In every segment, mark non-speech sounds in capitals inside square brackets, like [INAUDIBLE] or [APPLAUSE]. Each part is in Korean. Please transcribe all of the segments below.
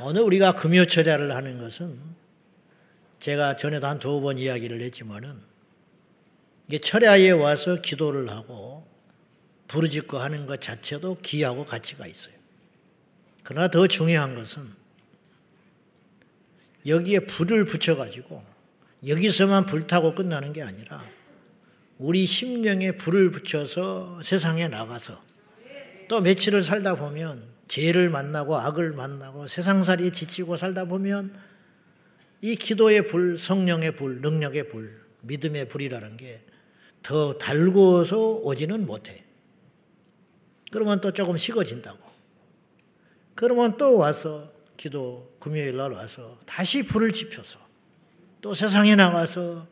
오늘 우리가 금요 철야를 하는 것은 제가 전에도 한 두 번 이야기를 했지만은 이게 철야에 와서 기도를 하고 부르짖고 하는 것 자체도 기하고 가치가 있어요. 그러나 더 중요한 것은 여기에 불을 붙여가지고 여기서만 불타고 끝나는 게 아니라 우리 심령에 불을 붙여서 세상에 나가서 또 며칠을 살다 보면 죄를 만나고 악을 만나고 세상살이에 지치고 살다 보면 이 기도의 불, 성령의 불, 능력의 불, 믿음의 불이라는 게 더 달고서 오지는 못해. 그러면 또 조금 식어진다고. 그러면 또 와서 기도 금요일 날 와서 다시 불을 지펴서 또 세상에 나가서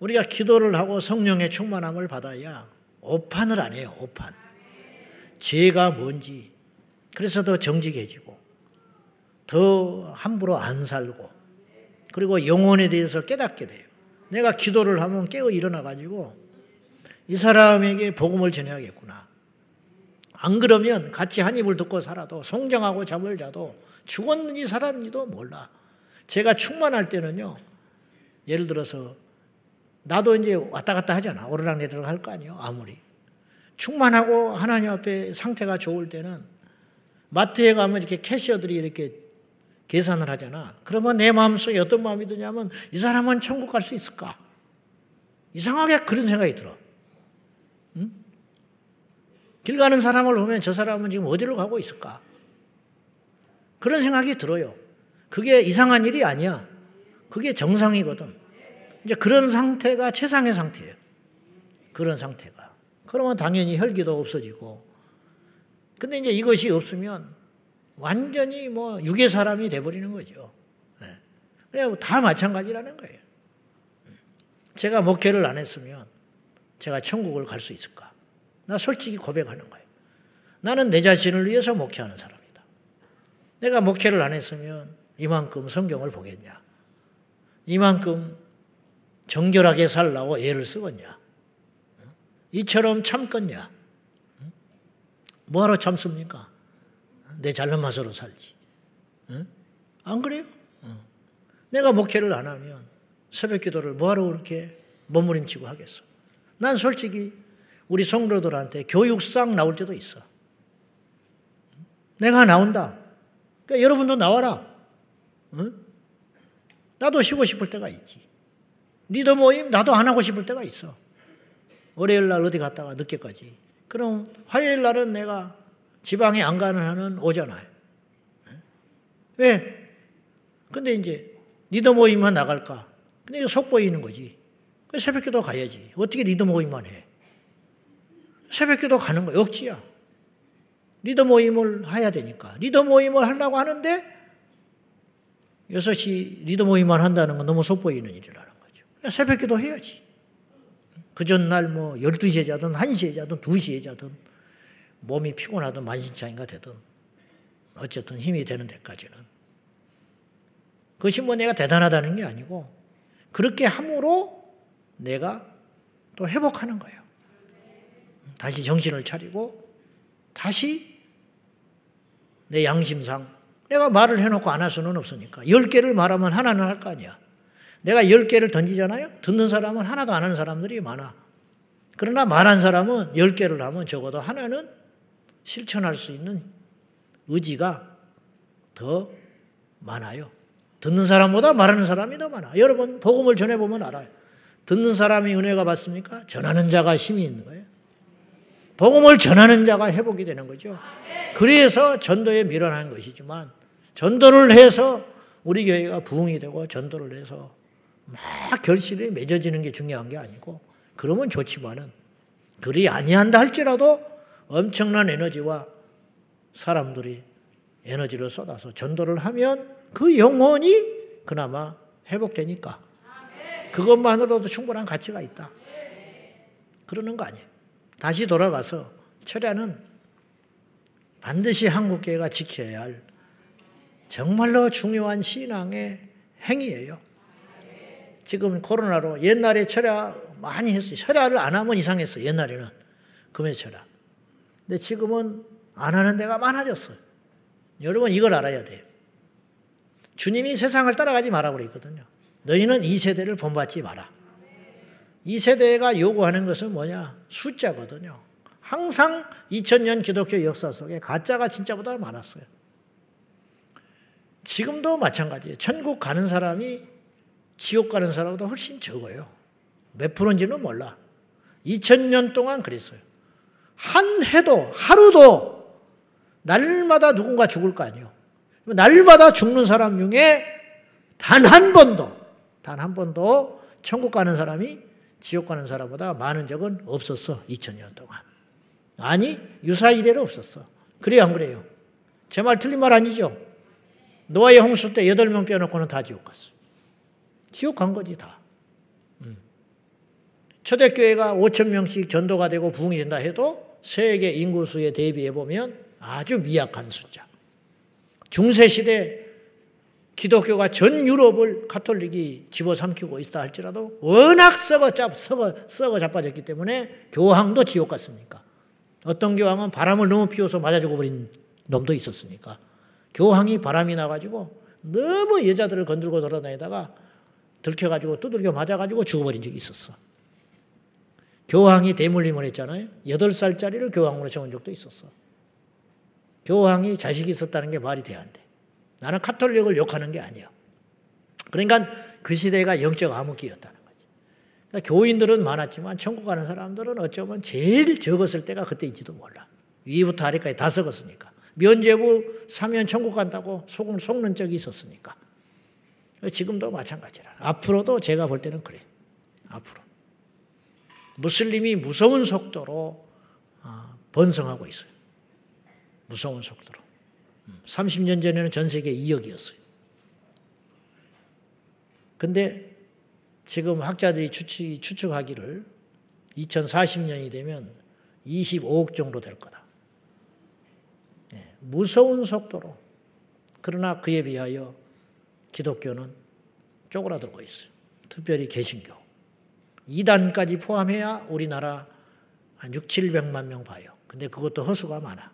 우리가 기도를 하고 성령의 충만함을 받아야 오판을 안 해요. 오판. 죄가 뭔지 그래서 더 정직해지고 더 함부로 안 살고 그리고 영혼에 대해서 깨닫게 돼요. 내가 기도를 하면 깨어 일어나 가지고 이 사람에게 복음을 전해야겠구나. 안 그러면 같이 한 입을 듣고 살아도 성장하고 잠을 자도 죽었는지 살았는지도 몰라. 제가 충만할 때는요. 예를 들어서 나도 이제 왔다 갔다 하잖아. 오르락 내리락 할 거 아니에요. 아무리. 충만하고 하나님 앞에 상태가 좋을 때는 마트에 가면 이렇게 캐시어들이 이렇게 계산을 하잖아. 그러면 내 마음속에 어떤 마음이 드냐면 이 사람은 천국 갈 수 있을까? 이상하게 그런 생각이 들어. 응? 길 가는 사람을 보면 저 사람은 지금 어디로 가고 있을까? 그런 생각이 들어요. 그게 이상한 일이 아니야. 그게 정상이거든. 이제 그런 상태가 최상의 상태예요. 그런 상태가. 그러면 당연히 혈기도 없어지고. 근데 이제 이것이 없으면 완전히 뭐 육의 사람이 돼버리는 거죠. 네. 그냥 다 마찬가지라는 거예요. 제가 목회를 안 했으면 제가 천국을 갈 수 있을까? 나 솔직히 고백하는 거예요. 나는 내 자신을 위해서 목회하는 사람이다. 내가 목회를 안 했으면 이만큼 성경을 보겠냐? 이만큼 정결하게 살라고 애를 쓰겠냐? 이처럼 참겠냐? 뭐하러 참습니까? 내 잘난 맛으로 살지. 안 그래요? 내가 목회를 안 하면 새벽 기도를 뭐하러 그렇게 몸부림치고 하겠어? 난 솔직히 우리 성도들한테 교육상 나올 때도 있어. 내가 나온다. 그러니까 여러분도 나와라. 응? 나도 쉬고 싶을 때가 있지. 리더 모임 나도 안 하고 싶을 때가 있어. 월요일 날 어디 갔다가 늦게까지. 그럼 화요일 날은 내가 지방에 안 가는 한은 오잖아요. 왜? 근데 이제 리더 모임만 나갈까? 근데 이거 속보이는 거지. 새벽 기도 가야지. 어떻게 리더 모임만 해? 새벽 기도 가는 거야. 억지야. 리더 모임을 해야 되니까. 리더 모임을 하려고 하는데 6시 리더 모임만 한다는 건 너무 속보이는 일이라는 거죠. 새벽 기도 해야지. 그 전날 뭐 12시에 자든 1시에 자든 2시에 자든 몸이 피곤하든 만신창이가 되든 어쨌든 힘이 되는 데까지는. 그것이 뭐 내가 대단하다는 게 아니고 그렇게 함으로 내가 또 회복하는 거예요. 다시 정신을 차리고 다시 내 양심상 내가 말을 해놓고 안 할 수는 없으니까 열 개를 말하면 하나는 할 거 아니야. 내가 열 개를 던지잖아요. 듣는 사람은 하나도 안 하는 사람들이 많아. 그러나 말한 사람은 열 개를 하면 적어도 하나는 실천할 수 있는 의지가 더 많아요. 듣는 사람보다 말하는 사람이 더 많아. 여러분 복음을 전해보면 알아요. 듣는 사람이 은혜가 받습니까? 전하는 자가 힘이 있는 거예요. 복음을 전하는 자가 회복이 되는 거죠. 그래서 전도에 밀어나는 것이지만 전도를 해서 우리 교회가 부흥이 되고 전도를 해서 막 결실이 맺어지는 게 중요한 게 아니고 그러면 좋지만은 그리 아니한다 할지라도 엄청난 에너지와 사람들이 에너지를 쏟아서 전도를 하면 그 영혼이 그나마 회복되니까 그것만으로도 충분한 가치가 있다. 그러는 거 아니에요. 다시 돌아가서 철야는 반드시 한국교회가 지켜야 할 정말로 중요한 신앙의 행위예요. 지금 코로나로 옛날에 철야 많이 했어요. 철야를 안 하면 이상했어요. 옛날에는 금요 철야. 근데 지금은 안 하는 데가 많아졌어요. 여러분 이걸 알아야 돼요. 주님이 세상을 따라가지 마라 그랬거든요. 너희는 이 세대를 본받지 마라. 이 세대가 요구하는 것은 뭐냐? 숫자거든요. 항상 2000년 기독교 역사 속에 가짜가 진짜보다 많았어요. 지금도 마찬가지예요. 천국 가는 사람이 지옥 가는 사람보다 훨씬 적어요. 몇 프로인지는 몰라. 2000년 동안 그랬어요. 한 해도, 하루도 날마다 누군가 죽을 거 아니에요. 날마다 죽는 사람 중에 단 한 번도, 단 한 번도 천국 가는 사람이 지옥 가는 사람보다 많은 적은 없었어. 2000년 동안. 아니, 유사 이래로 없었어. 그래요, 안 그래요? 제 말 틀린 말 아니죠? 노아의 홍수 때 8명 빼놓고는 다 지옥 갔어. 지옥 간 거지, 다. 음. 초대교회가 5천 명씩 전도가 되고 부흥이 된다 해도 세계 인구수에 대비해 보면 아주 미약한 숫자. 중세 시대 기독교가 전 유럽을 카톨릭이 집어삼키고 있다 할지라도 워낙 썩어 짭, 썩어, 썩어 자빠졌기 때문에 교황도 지옥 갔으니까. 어떤 교황은 바람을 너무 피워서 맞아 죽어버린 놈도 있었으니까. 교황이 바람이 나가지고 너무 여자들을 건들고 돌아다니다가 들켜가지고 두들겨 맞아가지고 죽어버린 적이 있었어. 교황이 대물림을 했잖아요. 8살짜리를 교황으로 정한 적도 있었어. 교황이 자식이 있었다는 게 말이 돼야 안 돼. 나는 카톨릭을 욕하는 게 아니야. 그러니까 그 시대가 영적 암흑기였다는 거지. 그러니까 교인들은 많았지만 천국 가는 사람들은 어쩌면 제일 적었을 때가 그때인지도 몰라. 위부터 아래까지 다 썩었으니까. 면제부 사면 천국 간다고 속을 속는 적이 있었으니까. 지금도 마찬가지라. 앞으로도 제가 볼 때는 그래. 앞으로. 무슬림이 무서운 속도로 어, 번성하고 있어요. 무서운 속도로. 30년 전에는 전 세계 2억이었어요. 근데 지금 학자들이 추측, 추측하기를 2040년이 되면 25억 정도 될 거다. 네, 무서운 속도로. 그러나 그에 비하여 기독교는 쪼그라들고 있어요. 특별히 개신교. 2단까지 포함해야 우리나라 한 6, 700만 명 봐요. 근데 그것도 허수가 많아.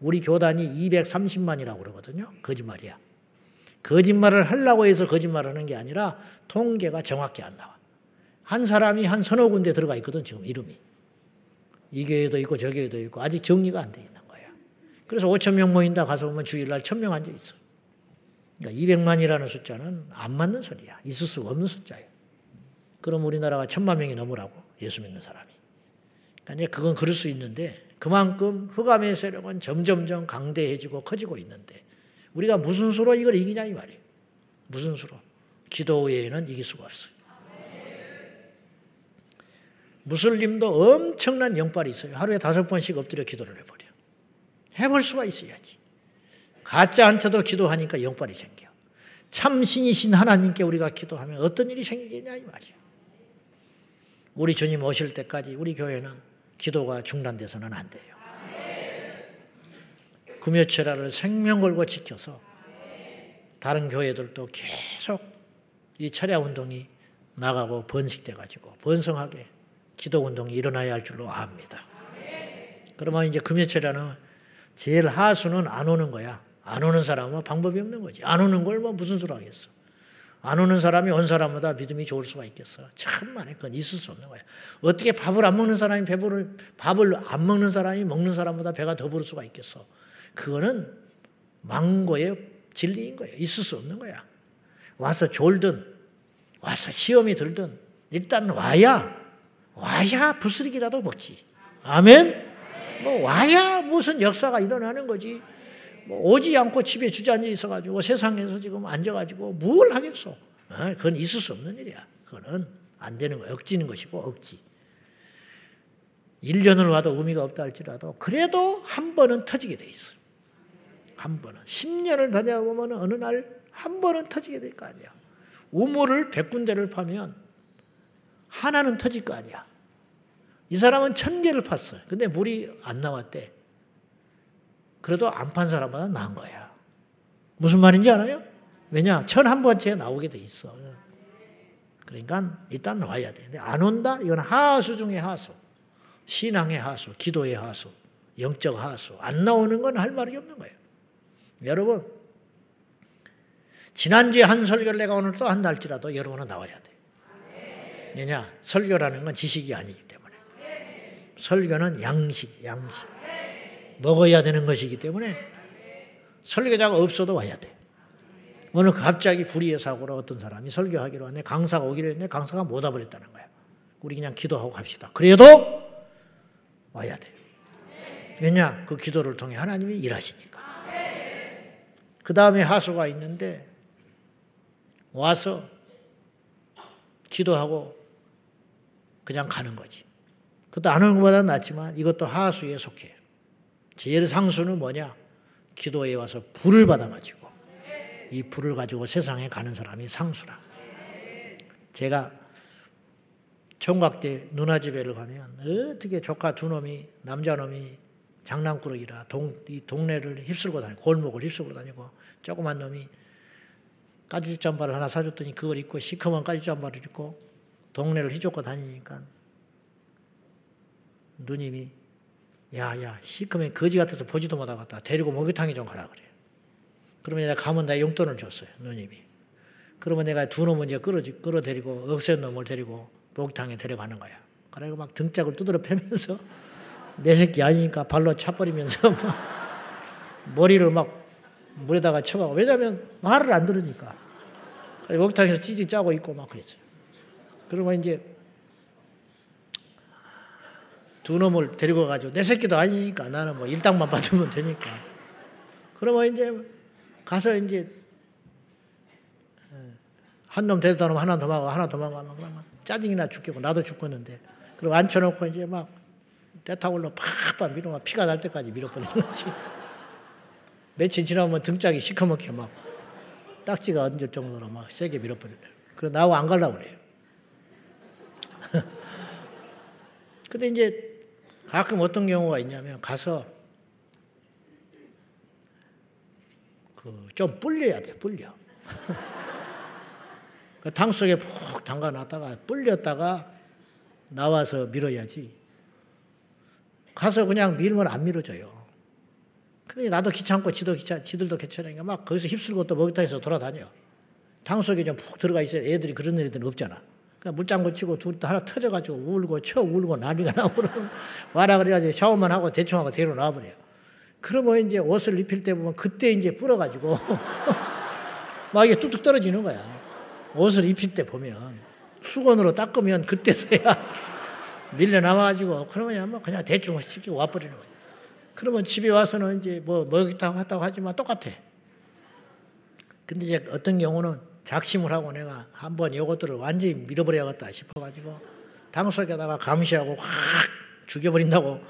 우리 교단이 230만이라고 그러거든요. 거짓말이야. 거짓말을 하려고 해서 거짓말 하는 게 아니라 통계가 정확히 안 나와. 한 사람이 한 서너 군데 들어가 있거든, 지금 이름이. 이 교회도 있고 저 교회도 있고 아직 정리가 안 돼 있는 거야. 그래서 5천 명 모인다 가서 보면 주일날 1 0명 앉아 있어. 그러니까 200만이라는 숫자는 안 맞는 소리야. 있을 수 없는 숫자예요. 그럼 우리나라가 천만 명이 넘으라고 예수 믿는 사람이. 그러니까 그건 그럴 수 있는데 그만큼 흑암의 세력은 점점점 강대해지고 커지고 있는데 우리가 무슨 수로 이걸 이기냐 이 말이에요. 무슨 수로? 기도 외에는 이길 수가 없어요. 무슬림도 엄청난 영빨이 있어요. 하루에 다섯 번씩 엎드려 기도를 해버려. 해볼 수가 있어야지. 가짜한테도 기도하니까 영빨이 생겨. 참신이신 하나님께 우리가 기도하면 어떤 일이 생기겠냐 이 말이에요. 우리 주님 오실 때까지 우리 교회는 기도가 중단돼서는 안 돼요. 금요철야를 생명 걸고 지켜서 다른 교회들도 계속 이 철야 운동이 나가고 번식돼 가지고 번성하게 기도 운동이 일어나야 할 줄로 압니다. 그러면 이제 금요철야는 제일 하수는 안 오는 거야. 안 오는 사람은 방법이 없는 거지. 안 오는 걸 뭐 무슨 수로 하겠어. 안 오는 사람이 온 사람보다 믿음이 좋을 수가 있겠어. 참만에 그건 있을 수 없는 거야. 어떻게 밥을 안 먹는 사람이 배부를 밥을 안 먹는 사람이 먹는 사람보다 배가 더 부를 수가 있겠어. 그거는 망고의 진리인 거예요. 있을 수 없는 거야. 와서 졸든 와서 시험이 들든 일단 와야 와야 부스러기라도 먹지. 아멘. 뭐 와야 무슨 역사가 일어나는 거지. 뭐 오지 않고 집에 주저앉아 있어가지고 세상에서 지금 앉아가지고 뭘 하겠어. 어, 그건 있을 수 없는 일이야. 그거는 안 되는 거야. 억지는 것이고 억지. 1년을 와도 의미가 없다 할지라도 그래도 한 번은 터지게 돼 있어. 한 번은. 10년을 다녀보면 어느 날 한 번은 터지게 될 거 아니야. 우물을 100군데를 파면 하나는 터질 거 아니야. 이 사람은 천 개를 팠어. 근데 물이 안 나왔대. 그래도 안 판 사람보다 나은 거야. 무슨 말인지 알아요? 왜냐? 천 한 번째 나오게 돼 있어. 그러니까 일단 와야 돼. 근데 안 온다? 이건 하수 중의 하수. 신앙의 하수, 기도의 하수, 영적 하수. 안 나오는 건 할 말이 없는 거예요. 여러분, 지난주에 한 설교를 내가 오늘 또 한다 할지라도 여러분은 나와야 돼. 왜냐? 설교라는 건 지식이 아니기 때문에. 설교는 양식, 양식. 먹어야 되는 것이기 때문에 설교자가 없어도 와야 돼. 오늘 갑자기 불의의 사고로 어떤 사람이 설교하기로 하네. 강사가 오기로 했네. 강사가 못 와버렸다는 거야. 우리 그냥 기도하고 갑시다. 그래도 와야 돼. 왜냐? 그 기도를 통해 하나님이 일하시니까. 그 다음에 하수가 있는데 와서 기도하고 그냥 가는 거지. 그것도 안 오는 것보다 낫지만 이것도 하수에 속해. 제일 상수는 뭐냐? 기도에 와서 불을 받아가지고 이 불을 가지고 세상에 가는 사람이 상수라. 제가 때 누나 집에를 가면 어떻게 조카 두 놈이 남자 놈이 장난꾸러기라 동, 이 동네를 휩쓸고 다니고 골목을 휩쓸고 다니고 조그만 놈이 까지 잠바를 하나 사줬더니 그걸 입고 시커먼 까지 잠바를 입고 동네를 휘젓고 다니니까 누님이 야야 시커먼 거지 같아서 보지도 못하겠다. 데리고 목욕탕에 좀 가라 그래. 그러면 내가 가면 내가 용돈을 줬어요 누님이. 그러면 내가 두 놈을 이제 끌어 끌어데리고 억센 놈을 데리고 목욕탕에 데려가는 거야. 그래고 막 등짝을 두드려 패면서 [LAUGHS] 내 새끼 아니니까 발로 차버리면서 [LAUGHS] 막 머리를 막 물에다가 쳐가고 왜냐면 말을 안 들으니까. 목욕탕에서 찌직 짜고 있고 막 그랬어요. 그러면 이제 두 놈을 데리고 가지고 내 새끼도 아니니까 나는 뭐 일당만 받으면 되니까 그러면 이제 가서 이제 한 놈 데리다 놓으면 하나 도망가 하나 도망가면 그러면 짜증이나 죽겠고 나도 죽겠는데 그럼 앉혀놓고 이제 막 대타올로 팍팍 밀어 피가 날 때까지 밀어버리는 거지. [LAUGHS] 며칠 지나면 등짝이 시커멓게 막 딱지가 얹을 정도로 막 세게 밀어버리네. 그래 나하고 안 가려고 그래요. [LAUGHS] 근데 이제 가끔 어떤 경우가 있냐면 가서 그 좀 불려야 돼, 불려. [LAUGHS] 그당 속에 푹 담가 놨다가 불렸다가 나와서 밀어야지. 가서 그냥 밀면 안 밀어져요. 근데 나도 귀찮고 지도 귀찮, 지들도 귀찮으니까 막 거기서 휩쓸고 또 목욕탕에서 돌아다녀. 당 속에 좀 푹 들어가 있어야 애들이 그런 애들은 없잖아. 그냥 물장구 치고 둘 다 하나 터져가지고 울고 쳐 울고 난리가 나고 와라 그래가지고 샤워만 하고 대충 하고 데려 놔버려. 그러면 이제 옷을 입힐 때 보면 그때 이제 불어가지고 [LAUGHS] 막 이게 뚝뚝 떨어지는 거야. 옷을 입힐 때 보면 수건으로 닦으면 그때서야 [LAUGHS] 밀려 나와가지고 그러면 뭐 그냥 대충 시키고 와버리는 거죠. 그러면 집에 와서는 이제 뭐 먹였다고 했다고 하지만 똑같아. 근데 이제 어떤 경우는 작심을 하고 내가 한번 이것들을 완전히 밀어버려야겠다 싶어가지고 당 속에다가 감시하고 확 죽여버린다고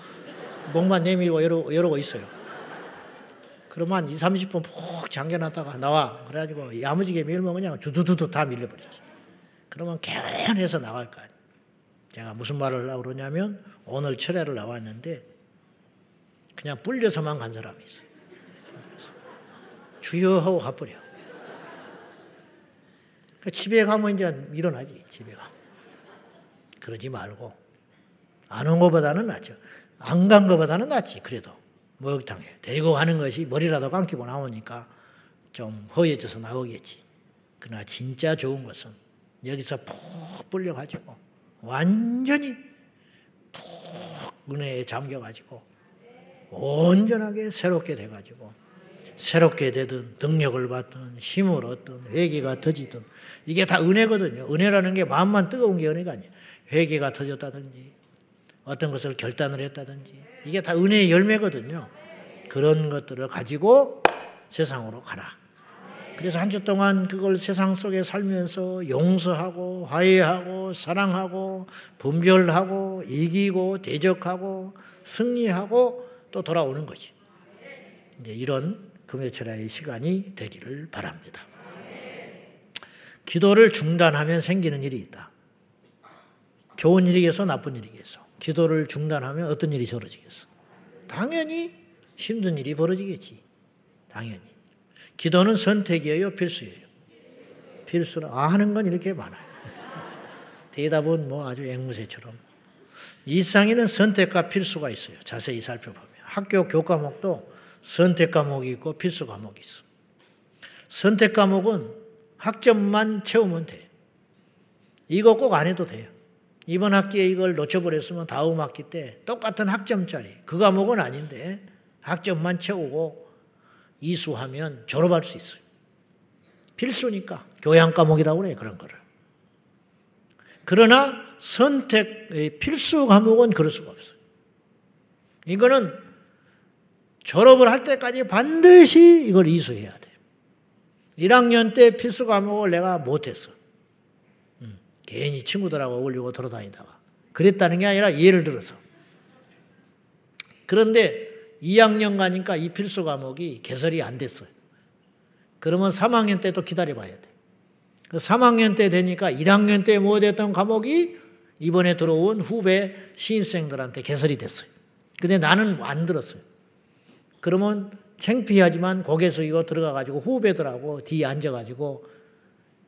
목만 내밀고 이러고, 이러고 있어요. 그러면 한 2, 30분 푹 잠겨놨다가 나와. 그래가지고 야무지게 밀면 그냥 주두두두 다 밀려버리지. 그러면 개운해서 나갈 거 아니야. 제가 무슨 말을 하려고 그러냐면 오늘 철회를 나왔는데 그냥 불려서만 간 사람이 있어요. 주여 하고 가버려. 그러니까 집에 가면 이제 일어나지, 집에 가. 그러지 말고. 안 온 것보다는 낫죠. 안 간 것보다는 낫지, 그래도. 목욕탕에. 데리고 가는 것이 머리라도 감기고 나오니까 좀 허해져서 나오겠지. 그러나 진짜 좋은 것은 여기서 푹 불려가지고 완전히 푹 은혜에 잠겨가지고 온전하게 새롭게 돼가지고 새롭게 되든 능력을 받든 힘을 얻든 회개가 터지든 이게 다 은혜거든요. 은혜라는 게 마음만 뜨거운 게 은혜가 아니에요. 회개가 터졌다든지 어떤 것을 결단을 했다든지 이게 다 은혜의 열매거든요. 그런 것들을 가지고 세상으로 가라. 그래서 한 주 동안 그걸 세상 속에 살면서 용서하고 화해하고 사랑하고 분별하고 이기고 대적하고 승리하고 또 돌아오는 거지. 이제 이런 금요철의 시간이 되기를 바랍니다. 기도를 중단하면 생기는 일이 있다. 좋은 일이겠어, 나쁜 일이겠어. 기도를 중단하면 어떤 일이 벌어지겠어? 당연히 힘든 일이 벌어지겠지. 당연히. 기도는 선택이에요, 필수예요. 필수는 아 하는 건 이렇게 많아요. [LAUGHS] 대답은 뭐 아주 앵무새처럼. 이상에는 선택과 필수가 있어요. 자세히 살펴보면. 학교 교과목도 선택 과목이 있고 필수 과목이 있어. 선택 과목은 학점만 채우면 돼. 이거 꼭 안 해도 돼요. 이번 학기에 이걸 놓쳐버렸으면 다음 학기 때 똑같은 학점짜리 그 과목은 아닌데 학점만 채우고 이수하면 졸업할 수 있어요. 필수니까 교양 과목이라고 그래 그런 거를. 그러나 선택 필수 과목은 그럴 수가 없어요. 이거는 졸업을 할 때까지 반드시 이걸 이수해야 돼. 1학년 때 필수 과목을 내가 못했어. 음, 괜히 친구들하고 어울리고 돌아다니다가. 그랬다는 게 아니라 예를 들어서. 그런데 2학년 가니까 이 필수 과목이 개설이 안 됐어요. 그러면 3학년 때도 기다려 봐야 돼. 3학년 그때 되니까 1학년 때 못했던 과목이 이번에 들어온 후배 신입생들한테 개설이 됐어요. 근데 나는 안 들었어요. 그러면 창피하지만 거기에 이거 들어가가지고 후배들하고 뒤에 앉아가지고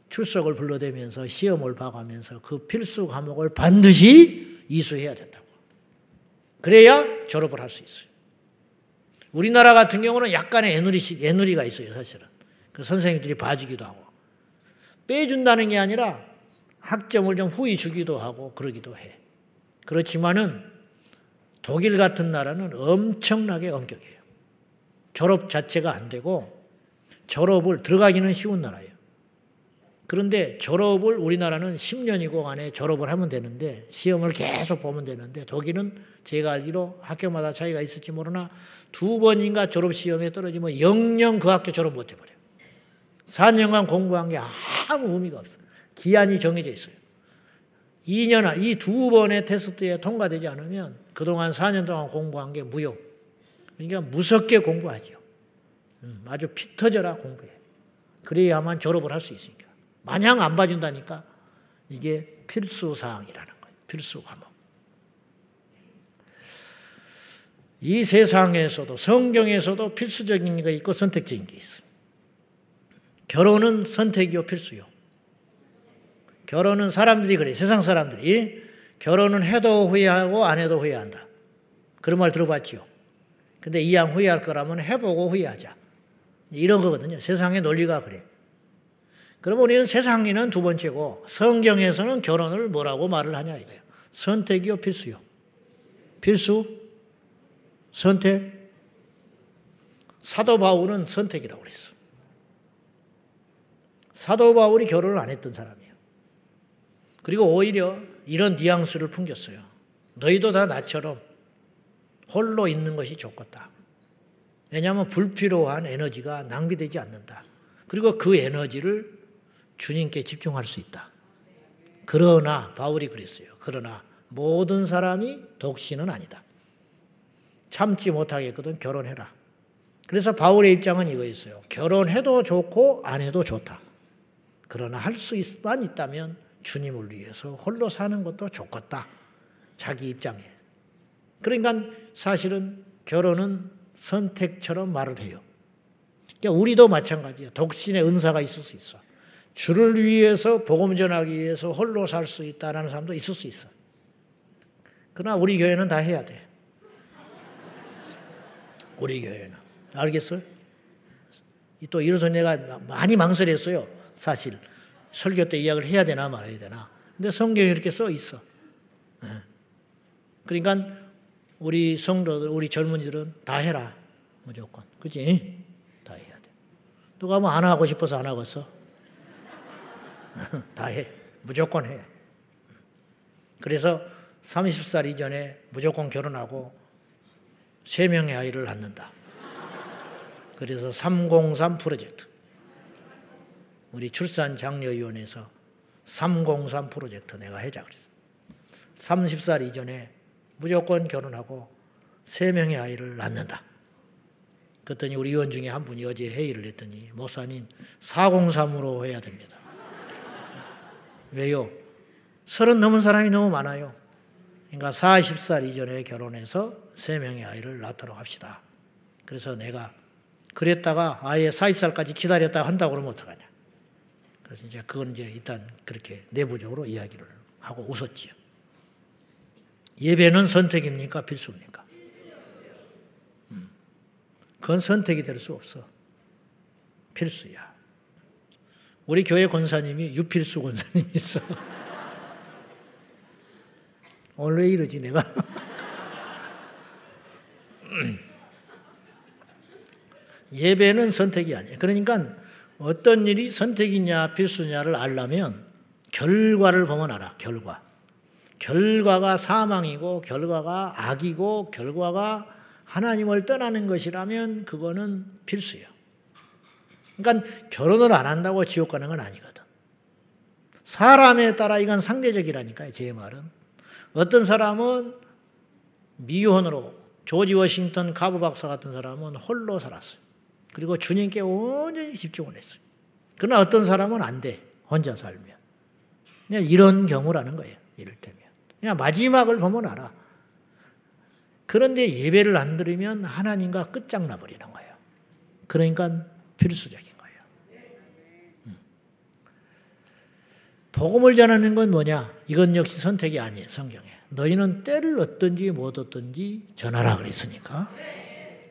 출석을 불러대면서 시험을 봐가면서 그 필수 과목을 반드시 이수해야 된다고. 그래야 졸업을 할 수 있어요. 우리나라 같은 경우는 약간의 애누리, 애누리가 있어요, 사실은. 그 선생님들이 봐주기도 하고. 빼준다는 게 아니라 학점을 좀 후히 주기도 하고 그러기도 해. 그렇지만은 독일 같은 나라는 엄청나게 엄격해요. 졸업 자체가 안 되고 졸업을 들어가기는 쉬운 나라예요. 그런데 졸업을 우리나라는 10년이고 안에 졸업을 하면 되는데 시험을 계속 보면 되는데 독일은 제가 알기로 학교마다 차이가 있을지 모르나 두 번인가 졸업 시험에 떨어지면 영영 그 학교 졸업 못 해버려요. 4년간 공부한 게 아무 의미가 없어요. 기한이 정해져 있어요. 2년, 이 두 번의 테스트에 통과되지 않으면 그동안 4년 동안 공부한 게 무효. 그러니까 무섭게 공부하죠. 음, 아주 피 터져라 공부해. 그래야만 졸업을 할 수 있으니까. 마냥 안 봐준다니까 이게 필수 사항이라는 거예요. 필수 과목. 이 세상에서도 성경에서도 필수적인 게 있고 선택적인 게 있어요. 결혼은 선택이요 필수요. 결혼은 사람들이 그래. 세상 사람들이 결혼은 해도 후회하고 안 해도 후회한다. 그런 말 들어봤지요. 근데 이왕 후회할 거라면 해보고 후회하자. 이런 거거든요. 세상의 논리가 그래. 그러면 우리는 세상에는 두 번째고 성경에서는 결혼을 뭐라고 말을 하냐 이거예요. 선택이요, 필수요. 필수, 선택. 사도 바울은 선택이라고 그랬어. 사도 바울이 결혼을 안 했던 사람이에요. 그리고 오히려 이런 뉘앙스를 풍겼어요. 너희도 다 나처럼 홀로 있는 것이 좋겠다. 왜냐하면 불필요한 에너지가 낭비되지 않는다. 그리고 그 에너지를 주님께 집중할 수 있다. 그러나 바울이 그랬어요. 그러나 모든 사람이 독신은 아니다. 참지 못하겠거든 결혼해라. 그래서 바울의 입장은 이거였어요. 결혼해도 좋고 안 해도 좋다. 그러나 할 수만 있다면 주님을 위해서 홀로 사는 것도 좋겠다. 자기 입장에. 그러니까 사실은 결혼은 선택처럼 말을 해요. 그러니까 우리도 마찬가지예요. 독신의 은사가 있을 수 있어. 주를 위해서 복음 전하기 위해서 홀로 살 수 있다라는 사람도 있을 수 있어. 그러나 우리 교회는 다 해야 돼. 우리 교회는. 알겠어요? 또 이래서 내가 많이 망설였어요. 사실 설교 때 이야기를 해야 되나 말아야 되나. 근데 성경에 이렇게 써 있어. 예. 그러니까 우리 성도들, 우리 젊은이들은 다 해라. 무조건. 그지? 다 해야 돼. 누가 뭐 안 하고 싶어서 안 하겠어? [LAUGHS] 다 해. 무조건 해. 그래서 30살 이전에 무조건 결혼하고 세 명의 아이를 낳는다. 그래서 303 프로젝트. 우리 출산 장려위원회에서 303 프로젝트 내가 해자 그랬어. 30살 이전에 무조건 결혼하고 3명의 아이를 낳는다. 그랬더니 우리 의원 중에 한 분이 어제 회의를 했더니 목사님 403으로 해야 됩니다. 왜요? 서른 넘은 사람이 너무 많아요. 그러니까 40살 이전에 결혼해서 3명의 아이를 낳도록 합시다. 그래서 내가 그랬다가 아예 40살까지 기다렸다 한다고 그러면 어떡하냐. 그래서 이제 그건 이제 일단 그렇게 내부적으로 이야기를 하고 웃었지요. 예배는 선택입니까? 필수입니까? 음. 그건 선택이 될 수 없어. 필수야. 우리 교회 권사님이 유필수 권사님이 있어. [LAUGHS] 오늘 왜 이러지 내가? [LAUGHS] 예배는 선택이 아니에요. 그러니까 어떤 일이 선택이냐 필수냐를 알려면 결과를 보면 알아. 결과. 결과가 사망이고 결과가 악이고 결과가 하나님을 떠나는 것이라면 그거는 필수예요. 그러니까 결혼을 안 한다고 지옥 가는 건 아니거든. 사람에 따라 이건 상대적이라니까요. 제 말은. 어떤 사람은 미혼으로 조지 워싱턴 가부 박사 같은 사람은 홀로 살았어요. 그리고 주님께 온전히 집중을 했어요. 그러나 어떤 사람은 안 돼. 혼자 살면. 이런 경우라는 거예요. 이를테면. 그냥 마지막을 보면 알아. 그런데 예배를 안 드리면 하나님과 끝장나 버리는 거예요. 그러니까 필수적인 거예요. 음. 복음을 전하는 건 뭐냐? 이건 역시 선택이 아니에요, 성경에. 너희는 때를 얻든지 못 얻든지 전하라 그랬으니까.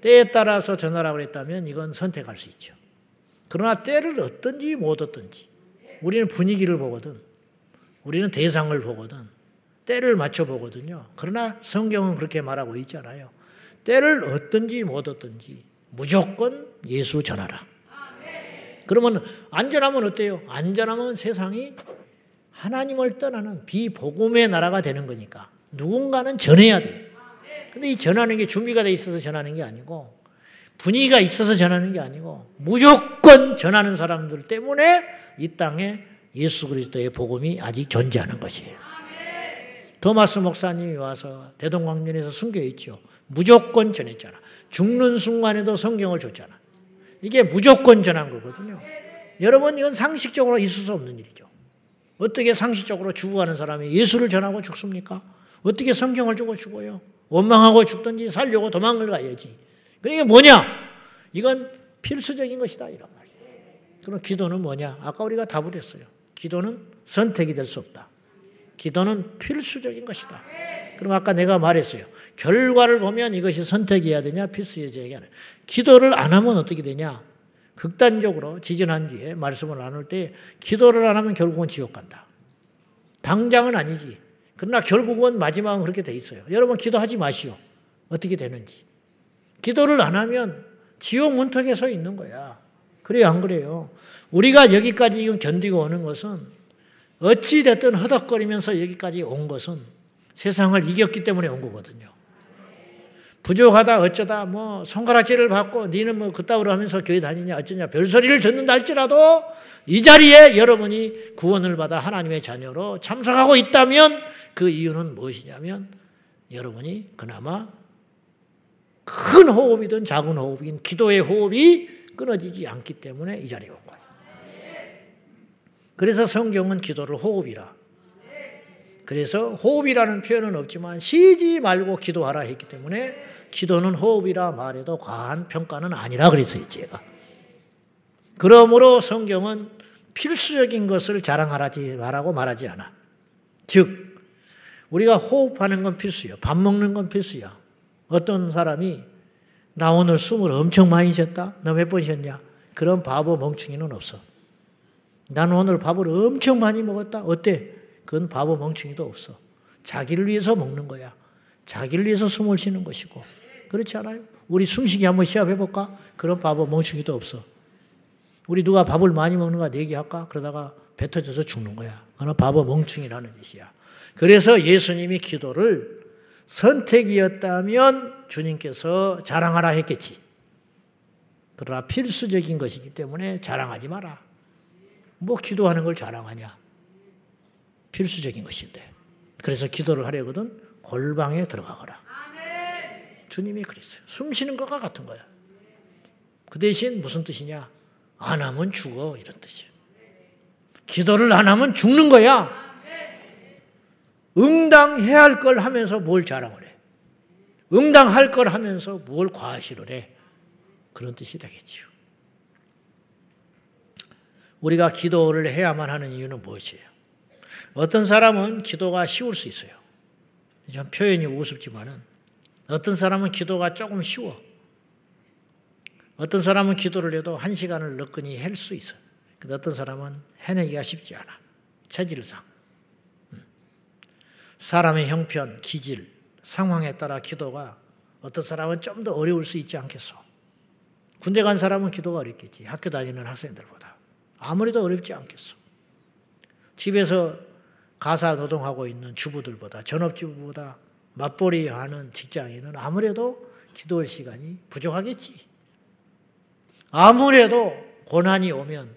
때에 따라서 전하라 그랬다면 이건 선택할 수 있죠. 그러나 때를 얻든지 못 얻든지 우리는 분위기를 보거든. 우리는 대상을 보거든. 때를 맞춰 보거든요. 그러나 성경은 그렇게 말하고 있잖아요. 때를 얻든지 못 얻든지 무조건 예수 전하라. 그러면 안전하면 어때요? 안전하면 세상이 하나님을 떠나는 비복음의 나라가 되는 거니까 누군가는 전해야 돼. 근데 이 전하는 게 준비가 돼 있어서 전하는 게 아니고 분위기가 있어서 전하는 게 아니고 무조건 전하는 사람들 때문에 이 땅에 예수 그리스도의 복음이 아직 존재하는 것이에요. 도마스 목사님이 와서 대동강변에서 순교 있죠. 무조건 전했잖아. 죽는 순간에도 성경을 줬잖아. 이게 무조건 전한 거거든요. 여러분 이건 상식적으로 있을 수 없는 일이죠. 어떻게 상식적으로 죽어가는 사람이 예수를 전하고 죽습니까? 어떻게 성경을 주고 죽어요? 원망하고 죽든지 살려고 도망을 가야지. 그러니까 뭐냐? 이건 필수적인 것이다 이런 말이에요. 그럼 기도는 뭐냐? 아까 우리가 답을 했어요. 기도는 선택이 될 수 없다. 기도는 필수적인 것이다. 그럼 아까 내가 말했어요. 결과를 보면 이것이 선택이어야 되냐 필수여야 되냐. 기도를 안 하면 어떻게 되냐? 극단적으로 지지난주에 말씀을 나눌 때 기도를 안 하면 결국은 지옥 간다. 당장은 아니지. 그러나 결국은 마지막은 그렇게 돼 있어요. 여러분 기도하지 마시오. 어떻게 되는지. 기도를 안 하면 지옥 문턱에 서 있는 거야. 그래요, 안 그래요? 우리가 여기까지 견디고 오는 것은 어찌됐든 허덕거리면서 여기까지 온 것은 세상을 이겼기 때문에 온 거거든요. 부족하다 어쩌다 뭐 손가락질을 받고 니는 뭐 그따위로 하면서 교회 다니냐 어쩌냐 별소리를 듣는다 할지라도 이 자리에 여러분이 구원을 받아 하나님의 자녀로 참석하고 있다면 그 이유는 무엇이냐면 여러분이 그나마 큰 호흡이든 작은 호흡이든 기도의 호흡이 끊어지지 않기 때문에 이 자리에 온. 그래서 성경은 기도를 호흡이라. 그래서 호흡이라는 표현은 없지만 쉬지 말고 기도하라 했기 때문에 기도는 호흡이라 말해도 과한 평가는 아니라 그랬어요, 제가. 그러므로 성경은 필수적인 것을 자랑하라지 말하고 말하지 않아. 즉, 우리가 호흡하는 건 필수요. 밥 먹는 건 필수야. 어떤 사람이 나 오늘 숨을 엄청 많이 쉬었다? 너 몇 번 쉬었냐? 그런 바보 멍충이는 없어. 나는 오늘 밥을 엄청 많이 먹었다? 어때? 그건 바보 멍충이도 없어. 자기를 위해서 먹는 거야. 자기를 위해서 숨을 쉬는 것이고. 그렇지 않아요? 우리 숨쉬기 한번 시합해볼까? 그런 바보 멍충이도 없어. 우리 누가 밥을 많이 먹는가 내기할까? 그러다가 배 터져서 죽는 거야. 그건 바보 멍충이라는 뜻이야. 그래서 예수님이 기도를 선택이었다면 주님께서 자랑하라 했겠지. 그러나 필수적인 것이기 때문에 자랑하지 마라. 뭐 기도하는 걸 자랑하냐? 필수적인 것인데. 그래서 기도를 하려거든 골방에 들어가거라. 주님이 그랬어요. 숨 쉬는 것과 같은 거야. 그 대신 무슨 뜻이냐? 안 하면 죽어 이런 뜻이에요. 기도를 안 하면 죽는 거야. 응당해야 할 걸 하면서 뭘 자랑을 해? 응당할 걸 하면서 뭘 과시를 해? 그런 뜻이 되겠지요. 우리가 기도를 해야만 하는 이유는 무엇이에요? 어떤 사람은 기도가 쉬울 수 있어요. 좀 표현이 우습지만은 어떤 사람은 기도가 조금 쉬워. 어떤 사람은 기도를 해도 한 시간을 너끈히 할수 있어요. 근데 어떤 사람은 해내기가 쉽지 않아. 체질상. 음. 사람의 형편, 기질, 상황에 따라 기도가 어떤 사람은 좀 더 어려울 수 있지 않겠어. 군대 간 사람은 기도가 어렵겠지. 학교 다니는 학생들보다. 아무래도 어렵지 않겠어. 집에서 가사 노동하고 있는 주부들보다, 전업주부보다 맞벌이 하는 직장인은 아무래도 기도할 시간이 부족하겠지. 아무래도 고난이 오면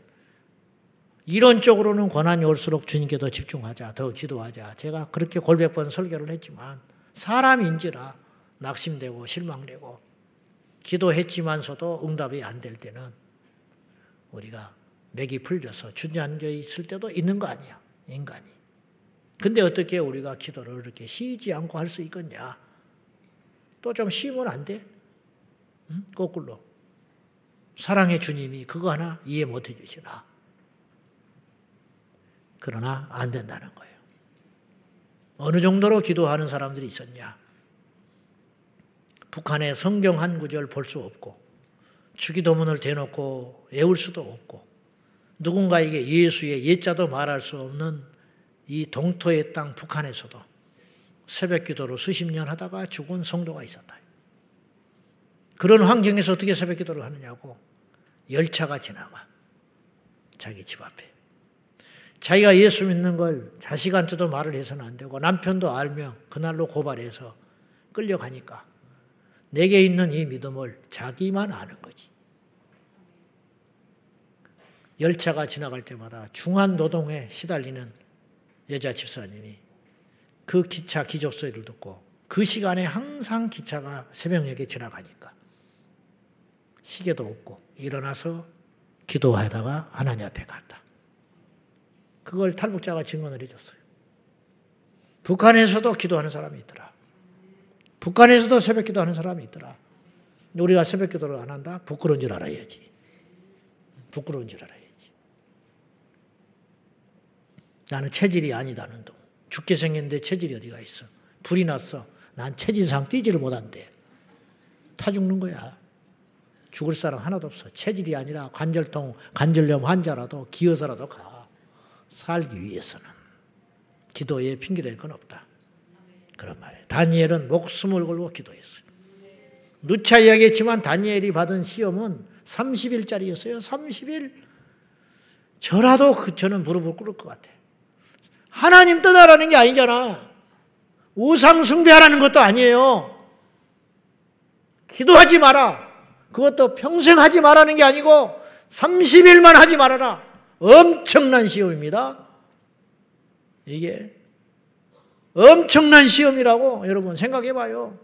이론적으로는 고난이 올수록 주님께 더 집중하자, 더 기도하자. 제가 그렇게 골백 번 설교를 했지만 사람인지라 낙심되고 실망되고 기도했지만서도 응답이 안 될 때는 우리가 맥이 풀려서 주저앉아 있을 때도 있는 거 아니야, 인간이. 근데 어떻게 우리가 기도를 이렇게 쉬지 않고 할 수 있겠냐? 또 좀 쉬면 안 돼? 응? 거꾸로. 사랑의 주님이 그거 하나 이해 못 해주시나? 그러나 안 된다는 거예요. 어느 정도로 기도하는 사람들이 있었냐? 북한의 성경 한 구절 볼 수 없고, 주기도문을 대놓고 외울 수도 없고, 누군가에게 예수의 예자도 말할 수 없는 이 동토의 땅 북한에서도 새벽 기도로 수십 년 하다가 죽은 성도가 있었다. 그런 환경에서 어떻게 새벽 기도를 하느냐고 열차가 지나가 자기 집 앞에 자기가 예수 믿는 걸 자식한테도 말을 해서는 안 되고 남편도 알면 그날로 고발해서 끌려가니까 내게 있는 이 믿음을 자기만 아는 거지. 열차가 지나갈 때마다 중한 노동에 시달리는 여자 집사님이 그 기차 기적 소리를 듣고 그 시간에 항상 기차가 새벽녘에 지나가니까 시계도 없고 일어나서 기도하다가 하나님 앞에 갔다. 그걸 탈북자가 증언을 해줬어요. 북한에서도 기도하는 사람이 있더라. 북한에서도 새벽 기도하는 사람이 있더라. 우리가 새벽 기도를 안 한다? 부끄러운 줄 알아야지. 부끄러운 줄 알아야지. 나는 체질이 아니다는 동. 죽게 생겼는데 체질이 어디가 있어. 불이 났어. 난 체질상 뛰지를 못한대. 타 죽는 거야. 죽을 사람 하나도 없어. 체질이 아니라 관절통, 관절염 환자라도 기어서라도 가. 살기 위해서는. 기도에 핑계댈 건 없다. 그런 말이에요. 다니엘은 목숨을 걸고 기도했어요. 누차 이야기했지만 다니엘이 받은 시험은 30일짜리였어요. 30일. 저라도 그 저는 무릎을 꿇을 것 같아. 하나님 떠나라는 게 아니잖아. 우상 숭배하라는 것도 아니에요. 기도하지 마라. 그것도 평생 하지 말라는 게 아니고 30일만 하지 말아라. 엄청난 시험입니다. 이게 엄청난 시험이라고 여러분 생각해 봐요.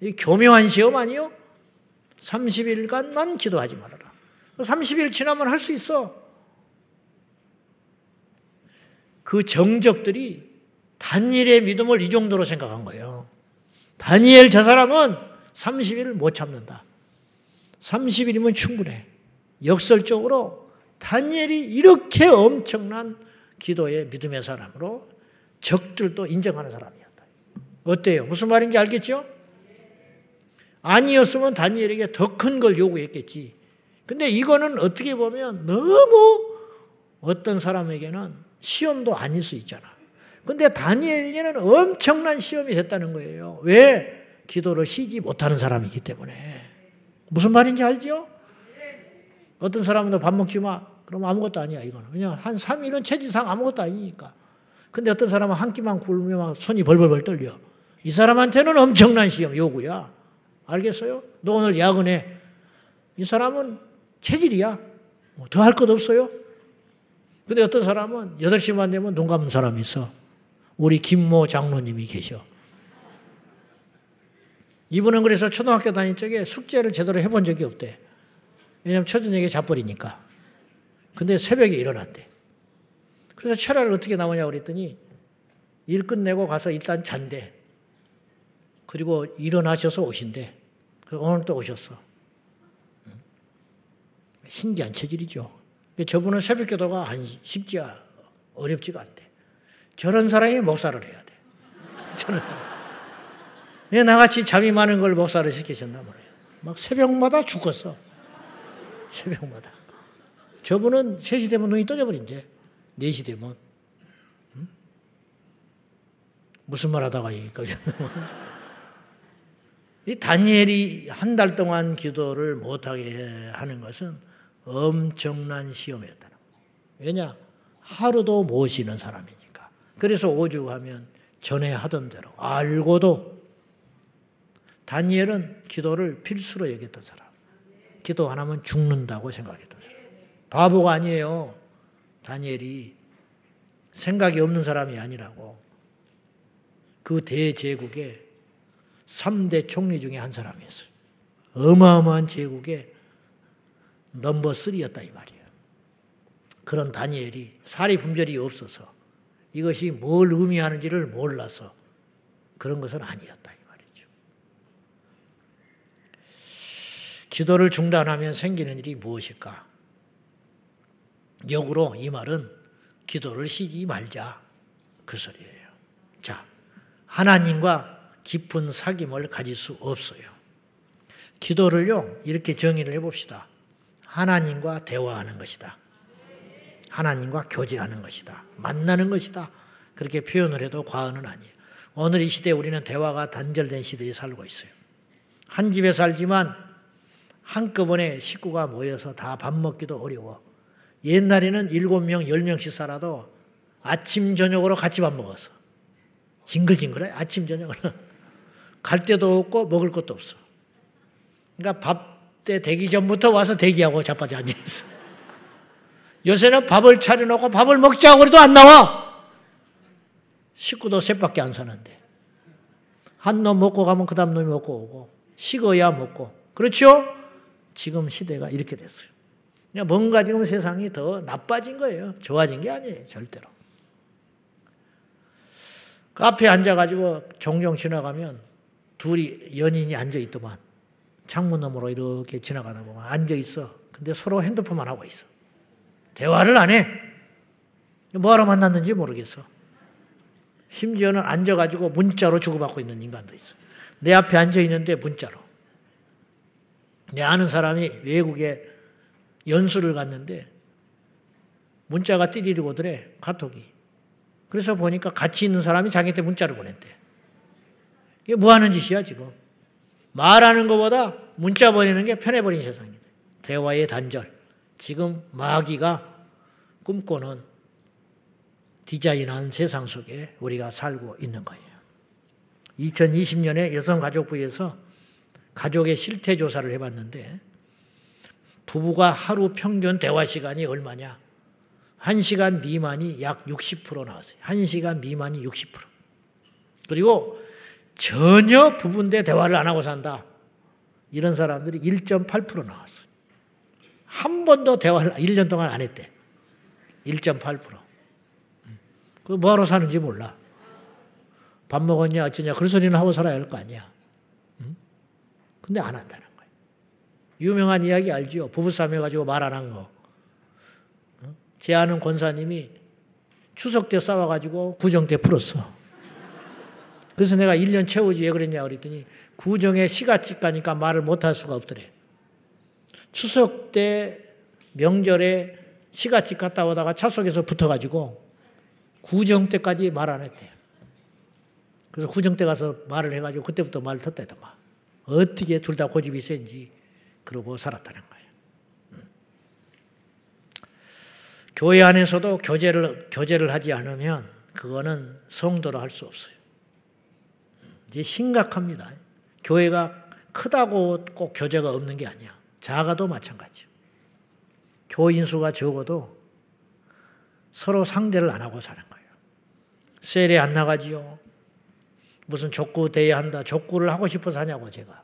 이 교묘한 시험 아니요? 30일간만 기도하지 말아라. 30일 지나면 할 수 있어. 그 정적들이 다니엘의 믿음을 이 정도로 생각한 거예요. 다니엘 저 사람은 30일 못 참는다. 30일이면 충분해. 역설적으로 다니엘이 이렇게 엄청난 기도의 믿음의 사람으로 적들도 인정하는 사람이었다. 어때요? 무슨 말인지 알겠죠? 아니었으면 다니엘에게 더 큰 걸 요구했겠지. 근데 이거는 어떻게 보면 너무 어떤 사람에게는 시험도 아닐 수 있잖아. 근데 다니엘에게는 엄청난 시험이 됐다는 거예요. 왜? 기도를 쉬지 못하는 사람이기 때문에. 무슨 말인지 알죠? 어떤 사람은 밥 먹지 마. 그럼 아무것도 아니야, 이거는. 그냥 한 3일은 체질상 아무것도 아니니까. 근데 어떤 사람은 한 끼만 굶으면 손이 벌벌벌 떨려. 이 사람한테는 엄청난 시험 요구야. 알겠어요? 너 오늘 야근해. 이 사람은 체질이야. 뭐 더할 것 없어요? 근데 어떤 사람은 8시만 되면 눈 감은 사람이 있어. 우리 김모 장로님이 계셔. 이분은 그래서 초등학교 다닐 적에 숙제를 제대로 해본 적이 없대. 왜냐면 초저녁에 자버리니까. 근데 새벽에 일어난대. 그래서 철학을 어떻게 나오냐 그랬더니 일 끝내고 가서 일단 잔대. 그리고 일어나셔서 오신대. 오늘 또 오셨어. 신기한 체질이죠. 저분은 새벽 기도가 안 쉽지 어렵지가 않대. 저런 사람이 목사를 해야 돼. [LAUGHS] 저는 왜 나같이 잠이 많은 걸 목사를 시키셨나 모르요. 막 새벽마다 죽었어. 새벽마다. 저분은 3시 되면 눈이 떠져버린대. 4시 되면. 응? 무슨 말 하다가 여기까지 이 다니엘이 한 달 동안 기도를 못하게 하는 것은 엄청난 시험이었다는 거예요. 왜냐? 하루도 못 쉬는 사람이니까. 그래서 오죽하면 전에 하던 대로 알고도 다니엘은 기도를 필수로 여겼던 사람. 기도 안 하면 죽는다고 생각했던 사람. 바보가 아니에요. 다니엘이 생각이 없는 사람이 아니라고. 그 대제국의 3대 총리 중에 한 사람이었어요. 어마어마한 제국의 넘버 3였다 이 말이에요. 그런 다니엘이 사리 분별이 없어서 이것이 뭘 의미하는지를 몰라서 그런 것은 아니었다 이 말이죠. 기도를 중단하면 생기는 일이 무엇일까? 역으로 이 말은 기도를 쉬지 말자 그 소리예요. 자, 하나님과 깊은 사귐을 가질 수 없어요. 기도를요, 이렇게 정의를 해봅시다. 하나님과 대화하는 것이다. 하나님과 교제하는 것이다. 만나는 것이다. 그렇게 표현을 해도 과언은 아니에요. 오늘 이 시대에 우리는 대화가 단절된 시대에 살고 있어요. 한 집에 살지만 한꺼번에 식구가 모여서 다 밥 먹기도 어려워. 옛날에는 일곱 명, 열 명씩 살아도 아침, 저녁으로 같이 밥 먹었어. 징글징글해, 아침, 저녁으로. 갈 데도 없고 먹을 것도 없어. 그러니까 밥 때 되기 전부터 와서 대기하고 자빠져 앉아있어. 요새는 밥을 차려놓고 밥을 먹자고 그래도 안 나와. 식구도 셋밖에 안 사는데. 한 놈 먹고 가면 그 다음 놈이 먹고 오고. 식어야 먹고. 그렇죠? 지금 시대가 이렇게 됐어요. 뭔가 지금 세상이 더 나빠진 거예요. 좋아진 게 아니에요. 절대로. 그 앞에 앉아가지고 종종 지나가면 둘이 연인이 앉아있더만. 창문 너머로 이렇게 지나가다 보면 앉아 있어. 근데 서로 핸드폰만 하고 있어. 대화를 안 해. 뭐하러 만났는지 모르겠어. 심지어는 앉아가지고 문자로 주고받고 있는 인간도 있어. 내 앞에 앉아 있는데 문자로. 내 아는 사람이 외국에 연수를 갔는데 문자가 띠리리고 오더래, 카톡이. 그래서 보니까 같이 있는 사람이 자기한테 문자를 보냈대. 이게 뭐 하는 짓이야, 지금? 말하는 것보다 문자 보내는 게 편해버린 세상이다. 대화의 단절. 지금 마귀가 꿈꾸는 디자인한 세상 속에 우리가 살고 있는 거예요. 2020년에 여성가족부에서 가족의 실태 조사를 해봤는데 부부가 하루 평균 대화 시간이 얼마냐? 1시간 미만이 약 60% 나왔어요. 1시간 미만이 60%. 그리고 전혀 부부인데 대화를 안 하고 산다. 이런 사람들이 1.8% 나왔어요. 한 번도 대화를 1년 동안 안 했대. 1.8%. 그 뭐하러 사는지 몰라. 밥 먹었냐, 어쩌냐, 그런 소리는 하고 살아야 할 거 아니야. 근데 안 한다는 거예요. 유명한 이야기 알죠? 부부싸움 해가지고 말 안 한 거. 제 아는 권사님이 추석 때 싸워가지고 구정 때 풀었어. 그래서 내가 1년 채우지 왜 그랬냐 그랬더니 구정에 시가집 가니까 말을 못 할 수가 없더래. 추석 때 명절에 시가집 갔다 오다가 차 속에서 붙어가지고 구정 때까지 말 안 했대요. 그래서 구정 때 가서 말을 해가지고 그때부터 말을 텄다더만. 어떻게 둘 다 고집이 센지 그러고 살았다는 거예요. 음. 교회 안에서도 교제를, 교제를 하지 않으면 그거는 성도로 할 수 없어요. 이제 심각합니다. 교회가 크다고 꼭 교제가 없는 게 아니야. 작아도 마찬가지요. 교인 수가 적어도 서로 상대를 안 하고 사는 거예요. 셀에 안 나가지요. 무슨 족구 대회 한다. 족구를 하고 싶어서 하냐고 제가.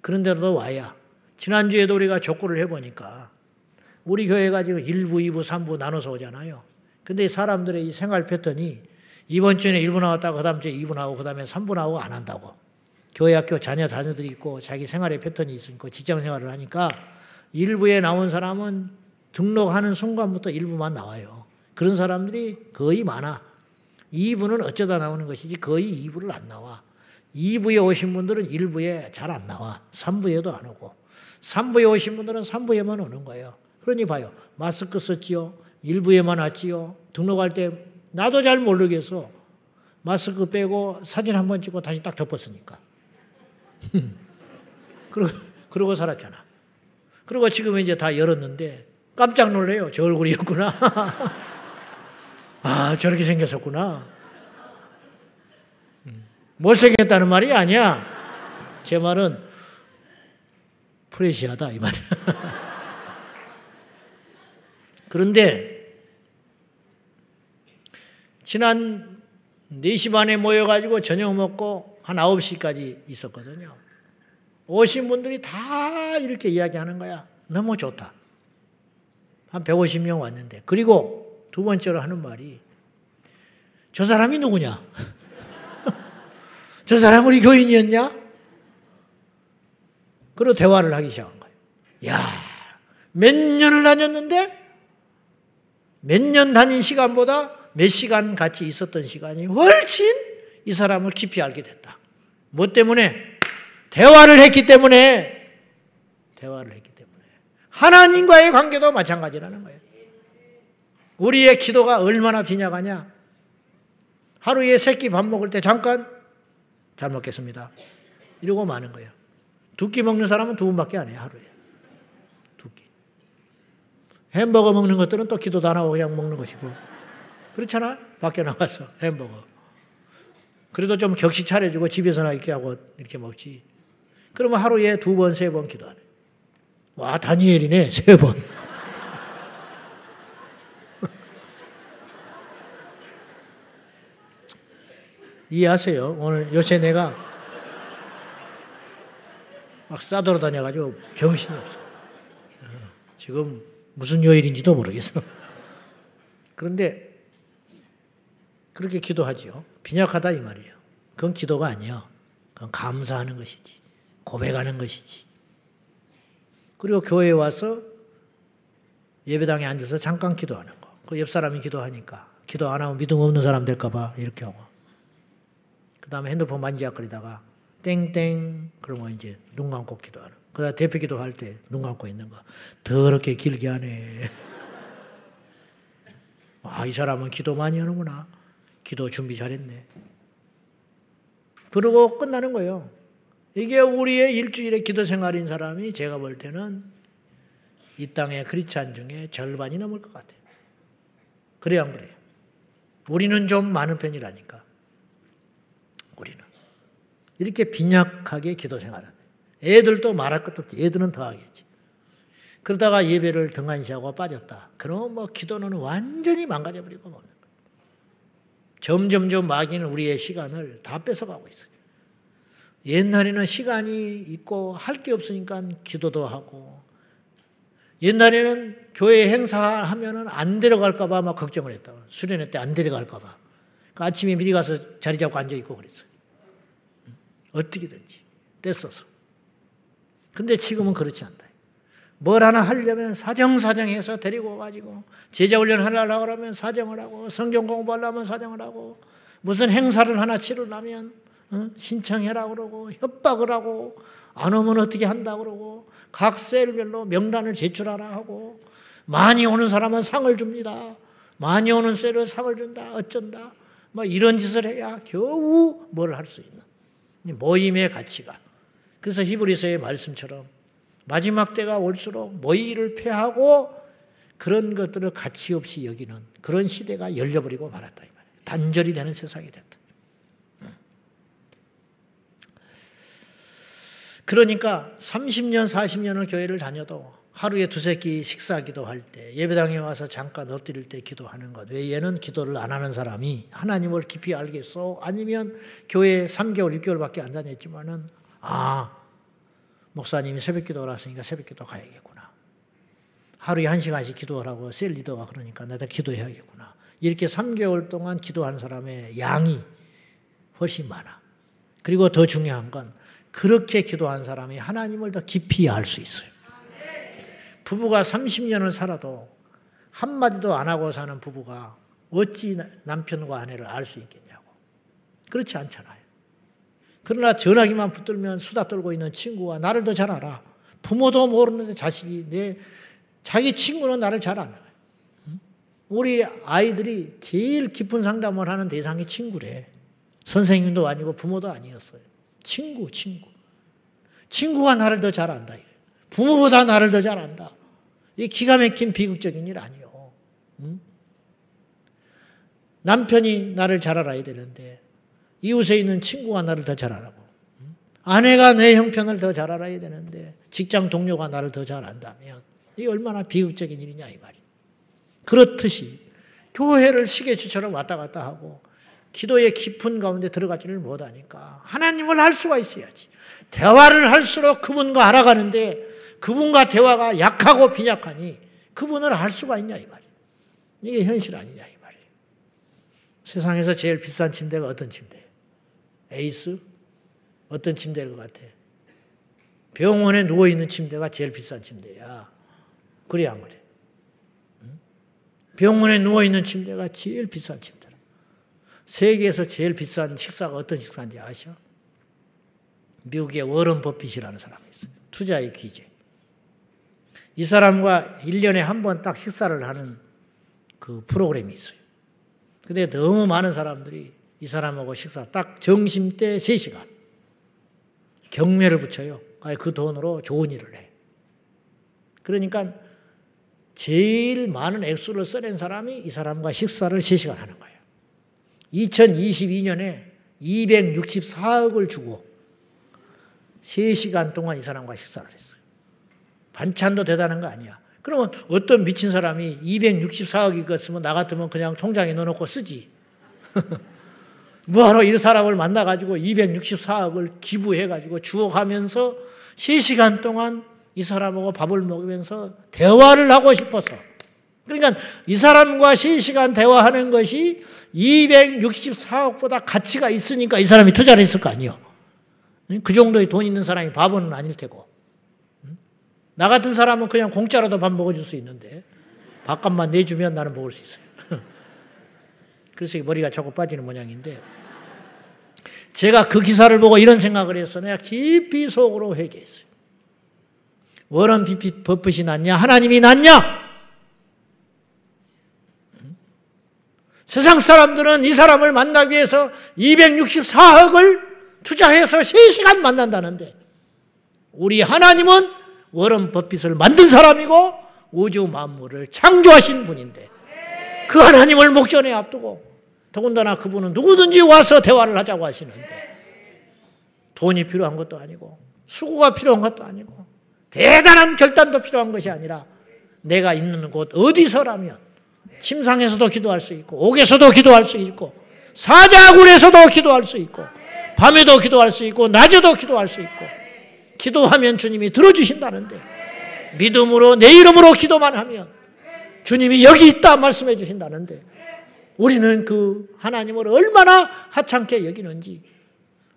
그런데도 와야. 지난주에도 우리가 족구를 해보니까 우리 교회가 지금 1부, 2부, 3부 나눠서 오잖아요. 근데 사람들의 이 생활 패턴이 이번 주에 1부 나왔다가 그 다음 주에 2부 나오고 그 다음에 3부 나오고 안 한다고. 교회 학교 자녀 자녀들이 있고 자기 생활의 패턴이 있으니까 직장 생활을 하니까 1부에 나온 사람은 등록하는 순간부터 1부만 나와요. 그런 사람들이 거의 많아. 2부는 어쩌다 나오는 것이지 거의 2부를 안 나와. 2부에 오신 분들은 1부에 잘 안 나와. 3부에도 안 오고. 3부에 오신 분들은 3부에만 오는 거예요. 그러니 봐요. 마스크 썼지요. 일부에만 왔지요. 등록할 때 나도 잘 모르겠어. 마스크 빼고 사진 한 번 찍고 다시 딱 덮었으니까. [LAUGHS] 그러고, 그러고 살았잖아. 그리고 지금 이제 다 열었는데 깜짝 놀래요. 저 얼굴이었구나. [LAUGHS] 아, 저렇게 생겼었구나. 음. 못생겼다는 말이 아니야. 제 말은 프레시하다, 이 말이야. [LAUGHS] 그런데, 지난 4시 반에 모여가지고 저녁 먹고 한 9시까지 있었거든요. 오신 분들이 다 이렇게 이야기하는 거야. 너무 좋다. 한 150명 왔는데. 그리고 두 번째로 하는 말이 저 사람이 누구냐? [LAUGHS] 저 사람 우리 교인이었냐? 그리고 대화를 하기 시작한 거예요. 야, 몇 년을 다녔는데 몇 년 다닌 시간보다 몇 시간 같이 있었던 시간이 훨씬 이 사람을 깊이 알게 됐다. 뭐 때문에? 대화를 했기 때문에 대화를 했기 때문에 하나님과의 관계도 마찬가지라는 거예요. 우리의 기도가 얼마나 빈약하냐? 하루에 새끼 밥 먹을 때 잠깐 잘 먹겠습니다. 이러고 마는 거예요. 두 끼 먹는 사람은 두 분밖에 안 해요, 하루에. 두 끼. 햄버거 먹는 것들은 또 기도도 안 하고 그냥 먹는 것이고. 그렇잖아? 밖에 나가서 햄버거. 그래도 좀 격식 차려주고 집에서나 이렇게 하고 이렇게 먹지. 그러면 하루에 두 번, 세 번 기도하네. 와, 다니엘이네, [LAUGHS] 세 번. [LAUGHS] 이해하세요? 오늘 요새 내가 막 싸돌아 다녀가지고 정신이 없어. 지금 무슨 요일인지도 모르겠어. [LAUGHS] 그런데 그렇게 기도하지요. 빈약하다 이 말이에요. 그건 기도가 아니에요. 그건 감사하는 것이지. 고백하는 것이지. 그리고 교회에 와서 예배당에 앉아서 잠깐 기도하는 거. 그 옆 사람이 기도하니까 기도 안 하면 믿음 없는 사람 될까봐 이렇게 하고. 그 다음에 핸드폰 만지작거리다가 땡땡 그러면 이제 눈 감고 기도하는. 그다음 대표 기도할 때 눈 감고 있는 거. 더럽게 길게 하네. [LAUGHS] 아, 이 사람은 기도 많이 하는구나. 기도 준비 잘했네. 그러고 끝나는 거예요. 이게 우리의 일주일의 기도 생활인 사람이 제가 볼 때는 이 땅의 크리스찬 중에 절반이 넘을 것 같아요. 그래요, 안 그래요? 우리는 좀 많은 편이라니까. 우리는. 이렇게 빈약하게 기도 생활하는 애들도 말할 것도 없지. 애들은 더 하겠지. 그러다가 예배를 등한시하고 빠졌다. 그러면 뭐 기도는 완전히 망가져버리고 거예요. 점점점 마귀는 우리의 시간을 다 뺏어가고 있어요. 옛날에는 시간이 있고 할 게 없으니까 기도도 하고 옛날에는 교회 행사하면은 안 데려갈까봐 막 걱정을 했다. 수련회 때 안 데려갈까봐. 그러니까 아침에 미리 가서 자리 잡고 앉아 있고 그랬어요. 어떻게든지 떼써서. 근데 지금은 그렇지 않다. 뭘 하나 하려면 사정사정해서 데리고 가지고 제자 훈련 하려고 그러면 사정을 하고 성경 공부하려면 사정을 하고 무슨 행사를 하나 치르려면 어? 신청해라 그러고 협박을 하고 안 오면 어떻게 한다 그러고 각 셀별로 명단을 제출하라 하고 많이 오는 사람은 상을 줍니다. 많이 오는 셀은 상을 준다. 어쩐다. 뭐 이런 짓을 해야 겨우 뭘 할 수 있는 모임의 가치가. 그래서 히브리서의 말씀처럼 마지막 때가 올수록 모의를 패하고 그런 것들을 가치 없이 여기는 그런 시대가 열려버리고 말았다. 단절이 되는 세상이 됐다. 그러니까 30년, 40년을 교회를 다녀도 하루에 두세 끼 식사기도 할 때, 예배당에 와서 잠깐 엎드릴 때 기도하는 것 외에는 기도를 안 하는 사람이 하나님을 깊이 알겠어? 아니면 교회 3개월, 6개월밖에 안 다녔지만은, 아, 목사님이 새벽 기도를 하으니까 새벽 기도 가야겠구나. 하루에 한 시간씩 기도하라고 셀 리더가 그러니까 나도 기도해야겠구나. 이렇게 3개월 동안 기도한 사람의 양이 훨씬 많아. 그리고 더 중요한 건 그렇게 기도한 사람이 하나님을 더 깊이 알 수 있어요. 부부가 30년을 살아도 한마디도 안 하고 사는 부부가 어찌 남편과 아내를 알 수 있겠냐고. 그렇지 않잖아요. 그러나 전화기만 붙들면 수다 떨고 있는 친구가 나를 더 잘 알아. 부모도 모르는데 자식이 내 자기 친구는 나를 잘 아는 거예요. 우리 아이들이 제일 깊은 상담을 하는 대상이 친구래. 선생님도 아니고 부모도 아니었어요. 친구, 친구. 친구가 나를 더 잘 안다. 부모보다 나를 더 잘 안다. 이 기가 막힌 비극적인 일 아니요. 응? 남편이 나를 잘 알아야 되는데 이웃에 있는 친구가 나를 더 잘 알아고 아내가 내 형편을 더 잘 알아야 되는데 직장 동료가 나를 더 잘 안다면 이 얼마나 비극적인 일이냐 이 말이. 그렇듯이 교회를 시계추처럼 왔다 갔다 하고 기도의 깊은 가운데 들어가지를 못하니까 하나님을 할 수가 있어야지. 대화를 할수록 그분과 알아가는데 그분과 대화가 약하고 빈약하니 그분을 알 수가 있냐 이 말이. 이게 현실 아니냐 이 말이. 세상에서 제일 비싼 침대가 어떤 침대? 에이스? 어떤 침대일 것 같아? 병원에 누워 있는 침대가 제일 비싼 침대야. 그래 안 그래? 병원에 누워 있는 침대가 제일 비싼 침대라. 세계에서 제일 비싼 식사가 어떤 식사인지 아셔? 미국의 워런 버핏이라는 사람이 있어요. 투자의 기재. 이 사람과 1년에 한 번 딱 식사를 하는 그 프로그램이 있어요. 근데 너무 많은 사람들이 이 사람하고 식사 딱 점심 때 3시간 경매를 붙여요. 그 돈으로 좋은 일을 해. 그러니까 제일 많은 액수를 써낸 사람이 이 사람과 식사를 3시간 하는 거예요. 2022년에 264억을 주고 3시간 동안 이 사람과 식사를 했어요. 반찬도 대단한 거 아니야. 그러면 어떤 미친 사람이 264억이 있으면 나 같으면 그냥 통장에 넣어놓고 쓰지. [LAUGHS] 뭐하러 이 사람을 만나가지고 264억을 기부해가지고 주워가면서 3시간 동안 이 사람하고 밥을 먹으면서 대화를 하고 싶어서. 그러니까 이 사람과 3시간 대화하는 것이 264억보다 가치가 있으니까 이 사람이 투자를 했을 거 아니에요. 그 정도의 돈 있는 사람이 바보는 아닐 테고. 나 같은 사람은 그냥 공짜로도 밥 먹어줄 수 있는데 밥값만 내주면 나는 먹을 수 있어요. [LAUGHS] 그래서 머리가 자꾸 빠지는 모양인데 제가 그 기사를 보고 이런 생각을 해서 내가 깊이 속으로 회개했어요. 워런 버핏이 낫냐? 하나님이 낫냐? 세상 사람들은 이 사람을 만나기 위해서 264억을 투자해서 3시간 만난다는데 우리 하나님은 워런 버핏을 만든 사람이고 우주 만물을 창조하신 분인데 그 하나님을 목전에 앞두고 더군다나 그분은 누구든지 와서 대화를 하자고 하시는데 돈이 필요한 것도 아니고 수고가 필요한 것도 아니고 대단한 결단도 필요한 것이 아니라 내가 있는 곳 어디서라면 침상에서도 기도할 수 있고 옥에서도 기도할 수 있고 사자굴에서도 기도할 수 있고 밤에도 기도할 수 있고 낮에도 기도할 수 있고 기도하면 주님이 들어주신다는데 믿음으로 내 이름으로 기도만 하면 주님이 여기 있다 말씀해 주신다는데 우리는 그 하나님을 얼마나 하찮게 여기는지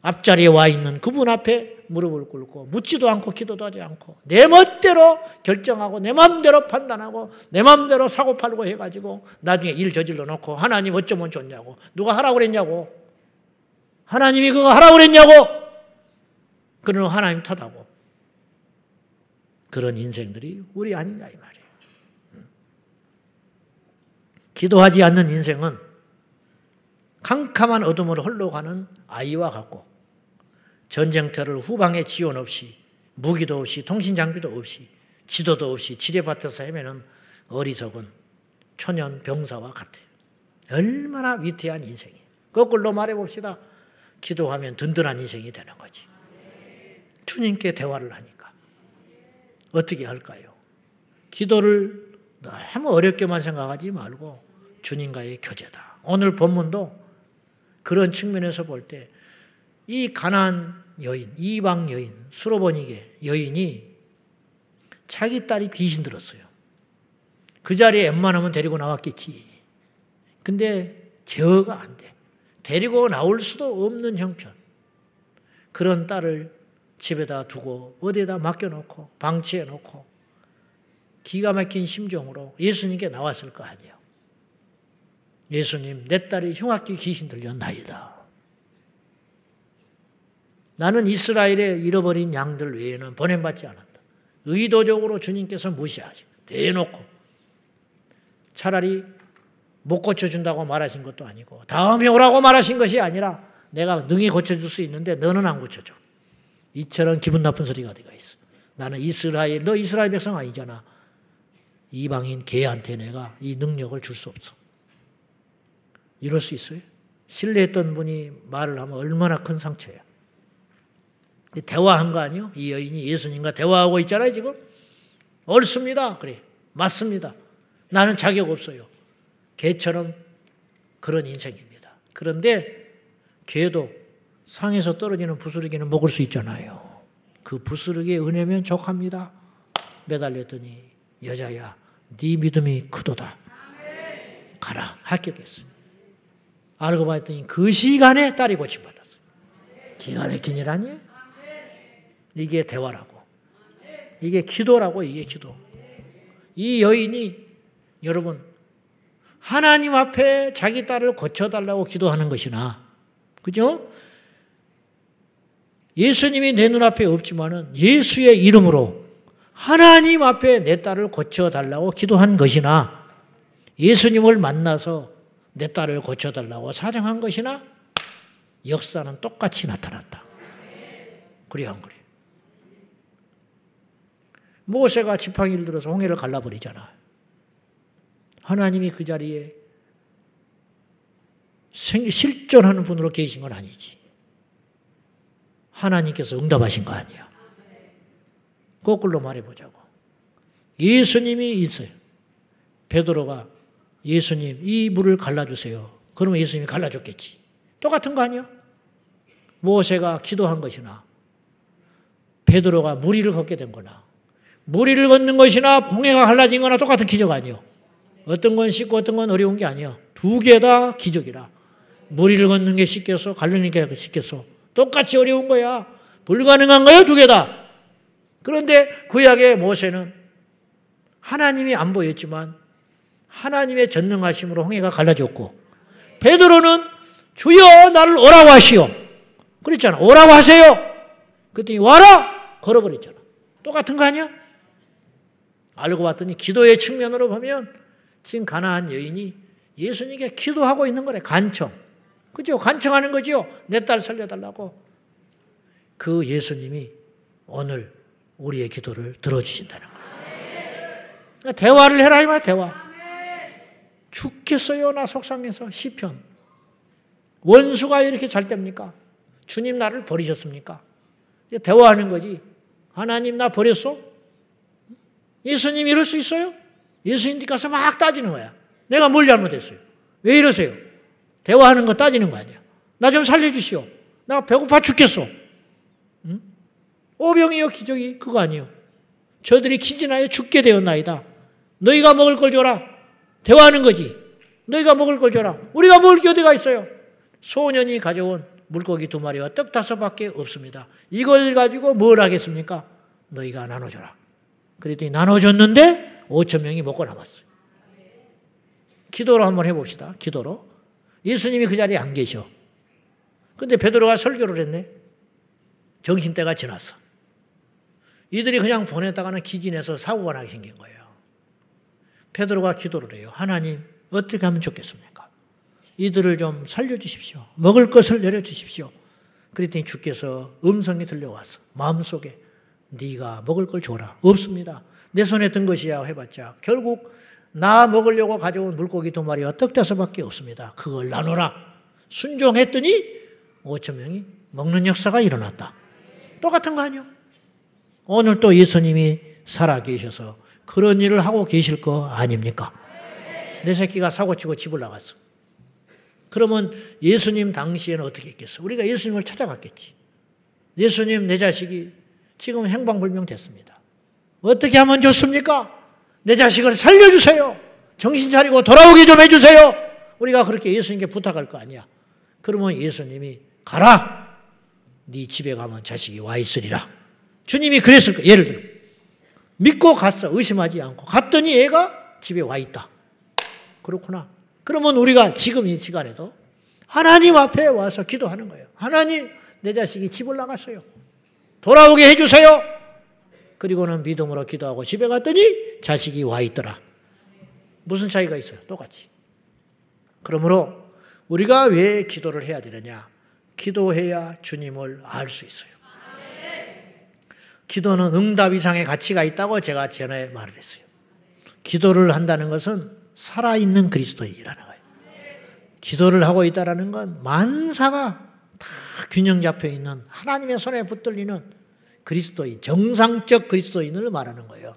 앞자리에 와 있는 그분 앞에 무릎을 꿇고 묻지도 않고 기도도 하지 않고 내 멋대로 결정하고 내 마음대로 판단하고 내 마음대로 사고 팔고 해가지고 나중에 일 저질러 놓고 하나님 어쩌면 좋냐고. 누가 하라고 그랬냐고. 하나님이 그거 하라고 그랬냐고. 그러는 하나님 탓하고. 그런 인생들이 우리 아니냐 이 말이에요. 기도하지 않는 인생은 캄캄한 어둠으로 흘러가는 아이와 같고 전쟁터를 후방에 지원 없이 무기도 없이 통신 장비도 없이 지도도 없이 지뢰밭에서 헤매는 어리석은 초년 병사와 같아요. 얼마나 위태한 인생이. 거꾸로 말해 봅시다. 기도하면 든든한 인생이 되는 거지. 주님께 대화를 하니까. 어떻게 할까요? 기도를 너무 어렵게만 생각하지 말고 주님과의 교제다. 오늘 본문도 그런 측면에서 볼 때 이 가난 여인, 이방 여인, 수로보니게 여인이 자기 딸이 귀신 들었어요. 그 자리에 웬만하면 데리고 나왔겠지. 근데 제어가 안 돼. 데리고 나올 수도 없는 형편. 그런 딸을 집에다 두고 어디에다 맡겨놓고 방치해 놓고 기가 막힌 심정으로 예수님께 나왔을 거 아니에요. 예수님, 내 딸이 흉악기 귀신 들렸나이다. 나는 이스라엘의 잃어버린 양들 외에는 보냄받지 않았다. 의도적으로 주님께서 무시하시. 대놓고. 차라리 못 고쳐준다고 말하신 것도 아니고 다음에 오라고 말하신 것이 아니라 내가 능히 고쳐줄 수 있는데 너는 안 고쳐줘. 이처럼 기분 나쁜 소리가 어디가 있어. 나는 이스라엘, 너 이스라엘 백성 아니잖아. 이방인 개한테 내가 이 능력을 줄 수 없어. 이럴 수 있어요? 신뢰했던 분이 말을 하면 얼마나 큰 상처야. 대화한 거 아니요? 이 여인이 예수님과 대화하고 있잖아요, 지금. 옳습니다. 그래. 맞습니다. 나는 자격 없어요. 개처럼 그런 인생입니다. 그런데 개도 상에서 떨어지는 부스러기는 먹을 수 있잖아요. 그 부스러기의 은혜면 족합니다. 매달렸더니 여자야, 네 믿음이 크도다. 가라. 합격했어. 알고 봤더니 그 시간에 딸이 고침받았어. 기가 막힌 일 아니에요? 이게 대화라고. 이게 기도라고, 이게 기도. 이 여인이 여러분, 하나님 앞에 자기 딸을 고쳐달라고 기도하는 것이나, 그죠? 예수님이 내 눈앞에 없지만은 예수의 이름으로 하나님 앞에 내 딸을 고쳐달라고 기도한 것이나, 예수님을 만나서 내 딸을 고쳐달라고 사정한 것이나, 역사는 똑같이 나타났다. 그래, 안 그래? 모세가 지팡이를 들어서 홍해를 갈라버리잖아. 하나님이 그 자리에 실존하는 분으로 계신 건 아니지. 하나님께서 응답하신 거 아니야. 거꾸로 말해보자고. 예수님이 있어요. 베드로가 예수님 이 물을 갈라주세요. 그러면 예수님이 갈라줬겠지. 똑같은 거 아니야? 모세가 기도한 것이나 베드로가 무리를 걷게 된 거나 무리를 걷는 것이나 홍해가 갈라진 거나 똑같은 기적 아니요. 어떤 건 쉽고 어떤 건 어려운 게 아니야. 두 개 다 기적이라. 무리를 걷는 게 쉽겠어? 갈르는 게 쉽겠어? 똑같이 어려운 거야. 불가능한 거야, 두 개 다. 그런데 구약의 모세는 하나님이 안 보였지만 하나님의 전능하심으로 홍해가 갈라졌고 베드로는 주여 나를 오라고 하시오. 그랬잖아. 오라고 하세요. 그랬더니 와라! 걸어버렸잖아. 똑같은 거 아니야? 알고 봤더니 기도의 측면으로 보면 지금 가나안 여인이 예수님께 기도하고 있는 거래. 간청. 그죠? 간청하는 거죠. 내딸 살려달라고. 그 예수님이 오늘 우리의 기도를 들어주신다는 거예요. 대화를 해라, 이 말, 대화. 죽겠어요, 나 속상해서. 시편. 원수가 이렇게 잘 됩니까? 주님 나를 버리셨습니까? 대화하는 거지. 하나님 나 버렸어? 예수님 이럴 수 있어요? 예수님 가서 막 따지는 거야. 내가 뭘 잘못했어요? 왜 이러세요? 대화하는 거 따지는 거 아니야. 나 좀 살려주시오. 나 배고파 죽겠어. 응? 오병이어 기적이 그거 아니요. 저들이 기진하여 죽게 되었나이다. 너희가 먹을 걸 줘라. 대화하는 거지. 너희가 먹을 걸 줘라. 우리가 먹을 게 어디가 있어요? 소년이 가져온 물고기 두 마리와 떡 다섯 밖에 없습니다. 이걸 가지고 뭘 하겠습니까? 너희가 나눠줘라. 그랬더니 나눠줬는데 5천 명이 먹고 남았어요. 기도로 한번 해봅시다. 기도로. 예수님이 그 자리에 안 계셔. 근데 베드로가 설교를 했네. 정신때가 지났어. 이들이 그냥 보냈다가는 기진해서 사고가 나게 생긴 거예요. 베드로가 기도를 해요. 하나님, 어떻게 하면 좋겠습니까? 이들을 좀 살려주십시오. 먹을 것을 내려주십시오. 그랬더니 주께서 음성이 들려와서 마음속에 네가 먹을 걸 줘라. 없습니다. 내 손에 든 것이야 해봤자 결국 나 먹으려고 가져온 물고기 두 마리와 떡 다섯밖에 없습니다. 그걸 나눠라. 순종했더니 5천 명이 먹는 역사가 일어났다. 똑같은 거 아니요? 오늘 또 예수님이 살아 계셔서 그런 일을 하고 계실 거 아닙니까? 내 새끼가 사고치고 집을 나갔어. 그러면 예수님 당시에는 어떻게 했겠어? 우리가 예수님을 찾아갔겠지. 예수님 내 자식이 지금 행방불명 됐습니다. 어떻게 하면 좋습니까? 내 자식을 살려주세요. 정신 차리고 돌아오게 좀 해주세요. 우리가 그렇게 예수님께 부탁할 거 아니야. 그러면 예수님이 가라. 네 집에 가면 자식이 와 있으리라. 주님이 그랬을 거 예를 들어 믿고 갔어. 의심하지 않고 갔더니 애가 집에 와 있다. 그렇구나. 그러면 우리가 지금 이 시간에도 하나님 앞에 와서 기도하는 거예요. 하나님, 내 자식이 집을 나갔어요. 돌아오게 해주세요. 그리고는 믿음으로 기도하고 집에 갔더니 자식이 와 있더라. 무슨 차이가 있어요? 똑같이. 그러므로 우리가 왜 기도를 해야 되느냐? 기도해야 주님을 알 수 있어요. 기도는 응답 이상의 가치가 있다고 제가 전에 말을 했어요. 기도를 한다는 것은 살아있는 그리스도인이라는 거예요. 기도를 하고 있다는 건 만사가 다 균형 잡혀 있는 하나님의 손에 붙들리는 그리스도인, 정상적 그리스도인을 말하는 거예요.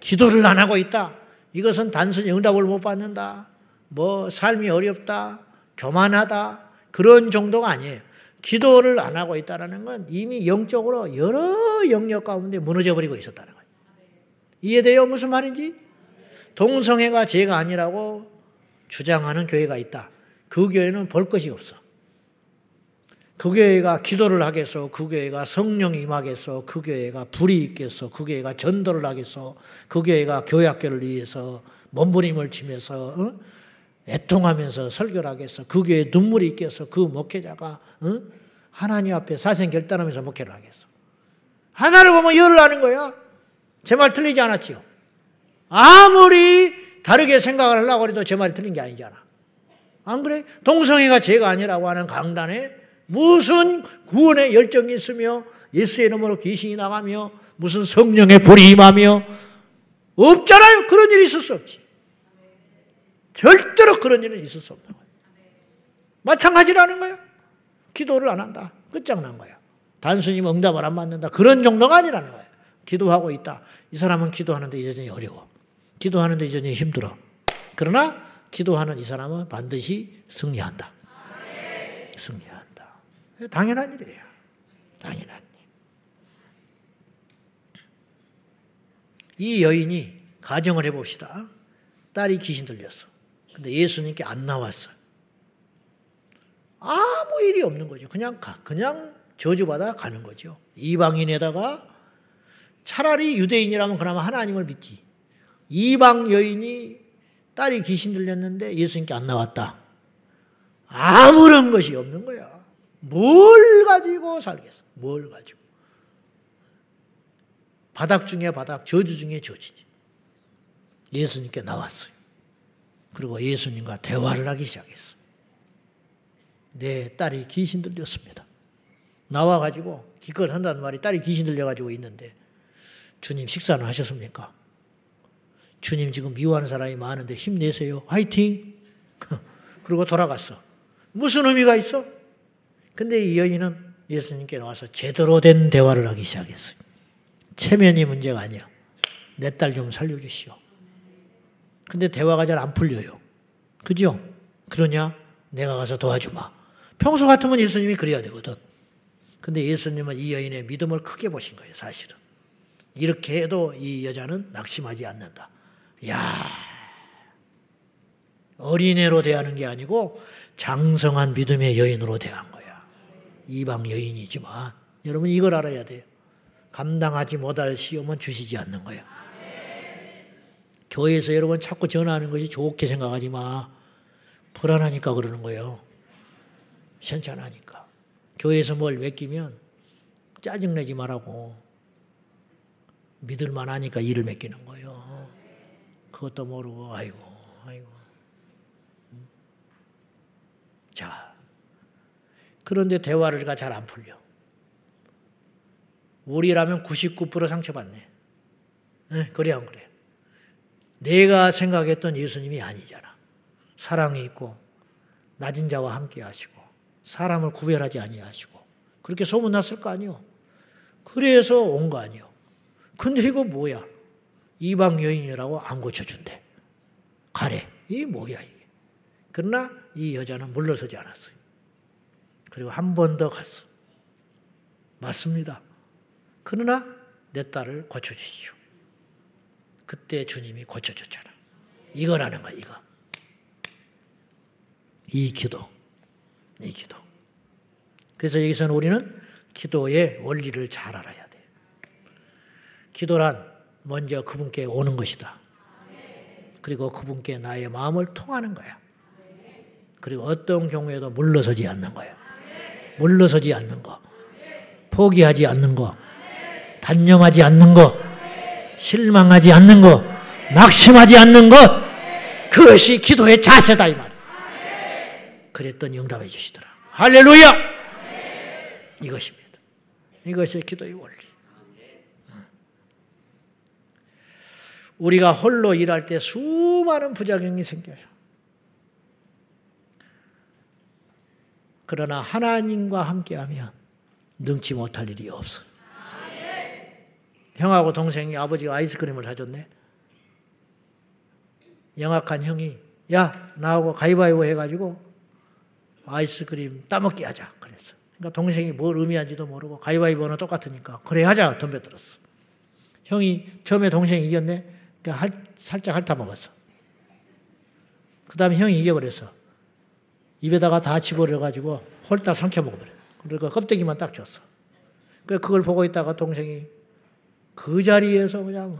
기도를 안 하고 있다. 이것은 단순히 응답을 못 받는다. 뭐 삶이 어렵다. 교만하다. 그런 정도가 아니에요. 기도를 안 하고 있다는 건 이미 영적으로 여러 영역 가운데 무너져 버리고 있었다는 거예요. 이해돼요? 무슨 말인지? 동성애가 죄가 아니라고 주장하는 교회가 있다. 그 교회는 볼 것이 없어. 그 교회가 기도를 하겠어. 그 교회가 성령이 임하겠어. 그 교회가 불이 있겠어. 그 교회가 전도를 하겠어. 그 교회가 교회학교를 위해서 몸부림을 치면서 어? 애통하면서 설교를 하겠어. 그 교회에 눈물이 있겠어. 그 목회자가 어? 하나님 앞에 사생 결단하면서 목회를 하겠어. 하나를 보면 열을 하는 거야. 제 말 틀리지 않았지요. 아무리 다르게 생각을 하려고 해도 제 말이 틀린 게 아니잖아. 안 그래? 동성애가 죄가 아니라고 하는 강단에 무슨 구원의 열정이 있으며 예수의 이름으로 귀신이 나가며 무슨 성령의 불이 임하며 없잖아요. 그런 일이 있을 수 없지. 절대로 그런 일은 있을 수 없는 거예요. 마찬가지라는 거예요. 기도를 안 한다. 끝장난 거예요. 단순히 응답을 안 받는다. 그런 정도가 아니라는 거예요. 기도하고 있다. 이 사람은 기도하는데 여전히 어려워. 기도하는데 여전히 힘들어. 그러나 기도하는 이 사람은 반드시 승리한다. 승리한다. 당연한 일이에요. 당연한 일. 이 여인이 가정을 해봅시다. 딸이 귀신 들렸어. 근데 예수님께 안 나왔어요. 아무 일이 없는 거죠. 그냥 가, 그냥 저주받아 가는 거죠. 이방인에다가 차라리 유대인이라면 그나마 하나님을 믿지. 이방 여인이 딸이 귀신 들렸는데 예수님께 안 나왔다. 아무런 것이 없는 거야. 뭘 가지고 살겠어? 뭘 가지고? 바닥 중에 바닥, 저주 중에 저주지. 예수님께 나왔어요. 그리고 예수님과 대화를 하기 시작했어. 내 딸이 귀신 들렸습니다. 나와가지고 기껏 한다는 말이 딸이 귀신 들려가지고 있는데 주님 식사는 하셨습니까? 주님 지금 미워하는 사람이 많은데 힘내세요. 화이팅! [LAUGHS] 그리고 돌아갔어. 무슨 의미가 있어? 근데 이 여인은 예수님께 나와서 제대로 된 대화를 하기 시작했어요. 체면이 문제가 아니야. 내 딸 좀 살려주시오. 근데 대화가 잘 안 풀려요. 그죠? 그러냐? 내가 가서 도와주마. 평소 같으면 예수님이 그래야 되거든. 근데 예수님은 이 여인의 믿음을 크게 보신 거예요, 사실은. 이렇게 해도 이 여자는 낙심하지 않는다. 야 어린애로 대하는 게 아니고 장성한 믿음의 여인으로 대한 거야. 이방 여인이지만 여러분 이걸 알아야 돼요. 감당하지 못할 시험은 주시지 않는 거야. 교회에서 여러분 자꾸 전화하는 것이 좋게 생각하지 마. 불안하니까 그러는 거예요. 현찬하니까. 교회에서 뭘 맡기면 짜증내지 말라고. 믿을만 하니까 일을 맡기는 거예요. 그것도 모르고, 아이고, 아이고. 자. 그런데 대화가 잘 안 풀려. 우리라면 99% 상처받네. 네, 그래, 안 그래? 내가 생각했던 예수님이 아니잖아. 사랑이 있고 낮은 자와 함께 하시고 사람을 구별하지 아니하시고 그렇게 소문났을 거 아니요. 그래서 온 거 아니요. 근데 이거 뭐야? 이방 여인이라고 안 고쳐준대. 가래. 이게 뭐야 이게. 그러나 이 여자는 물러서지 않았어요. 그리고 한 번 더 갔어. 맞습니다. 그러나 내 딸을 고쳐주시오. 그때 주님이 고쳐줬잖아. 이거라는 거야, 이거. 이 기도. 이 기도. 그래서 여기서는 우리는 기도의 원리를 잘 알아야 돼. 기도란 먼저 그분께 오는 것이다. 그리고 그분께 나의 마음을 통하는 거야. 그리고 어떤 경우에도 물러서지 않는 거야. 물러서지 않는 거. 포기하지 않는 거. 단념하지 않는 거. 실망하지 않는 것, 낙심하지 않는 것, 그것이 기도의 자세다 이 말이에요. 그랬더니 응답해 주시더라. 할렐루야! 이것입니다. 이것이 기도의 원리. 우리가 홀로 일할 때 수많은 부작용이 생겨요. 그러나 하나님과 함께하면 능치 못할 일이 없어요. 형하고 동생이 아버지가 아이스크림을 사줬네. 영악한 형이 야 나하고 가위바위보 해가지고 아이스크림 따먹기 하자 그랬어. 그러니까 동생이 뭘 의미한지도 모르고 가위바위보는 똑같으니까 그래 하자 덤벼들었어. 형이 처음에 동생이 이겼네. 그러니까 살짝 핥아 먹었어. 그 다음에 형이 이겨버렸어. 입에다가 다 집어넣어가지고 홀딱 삼켜 먹어버려. 그러니까 껍데기만 딱 줬어. 그 그걸 보고 있다가 동생이 그 자리에서 그냥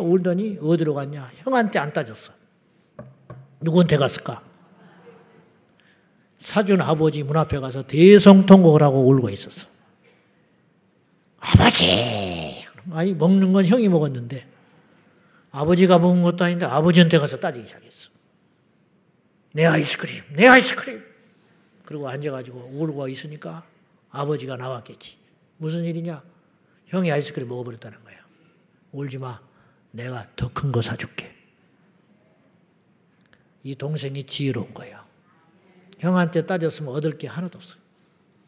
울더니 어디로 갔냐? 형한테 안 따졌어. 누구한테 갔을까? 사준 아버지 문 앞에 가서 대성통곡을 하고 울고 있었어. 아버지! 아니, 먹는 건 형이 먹었는데, 아버지가 먹은 것도 아닌데, 아버지한테 가서 따지기 시작했어. 내 아이스크림, 내 아이스크림! 그리고 앉아가지고 울고 있으니까 아버지가 나왔겠지. 무슨 일이냐? 형이 아이스크림 먹어버렸다는 거야. 울지 마. 내가 더 큰 거 사줄게. 이 동생이 지혜로운 거야. 형한테 따졌으면 얻을 게 하나도 없어요.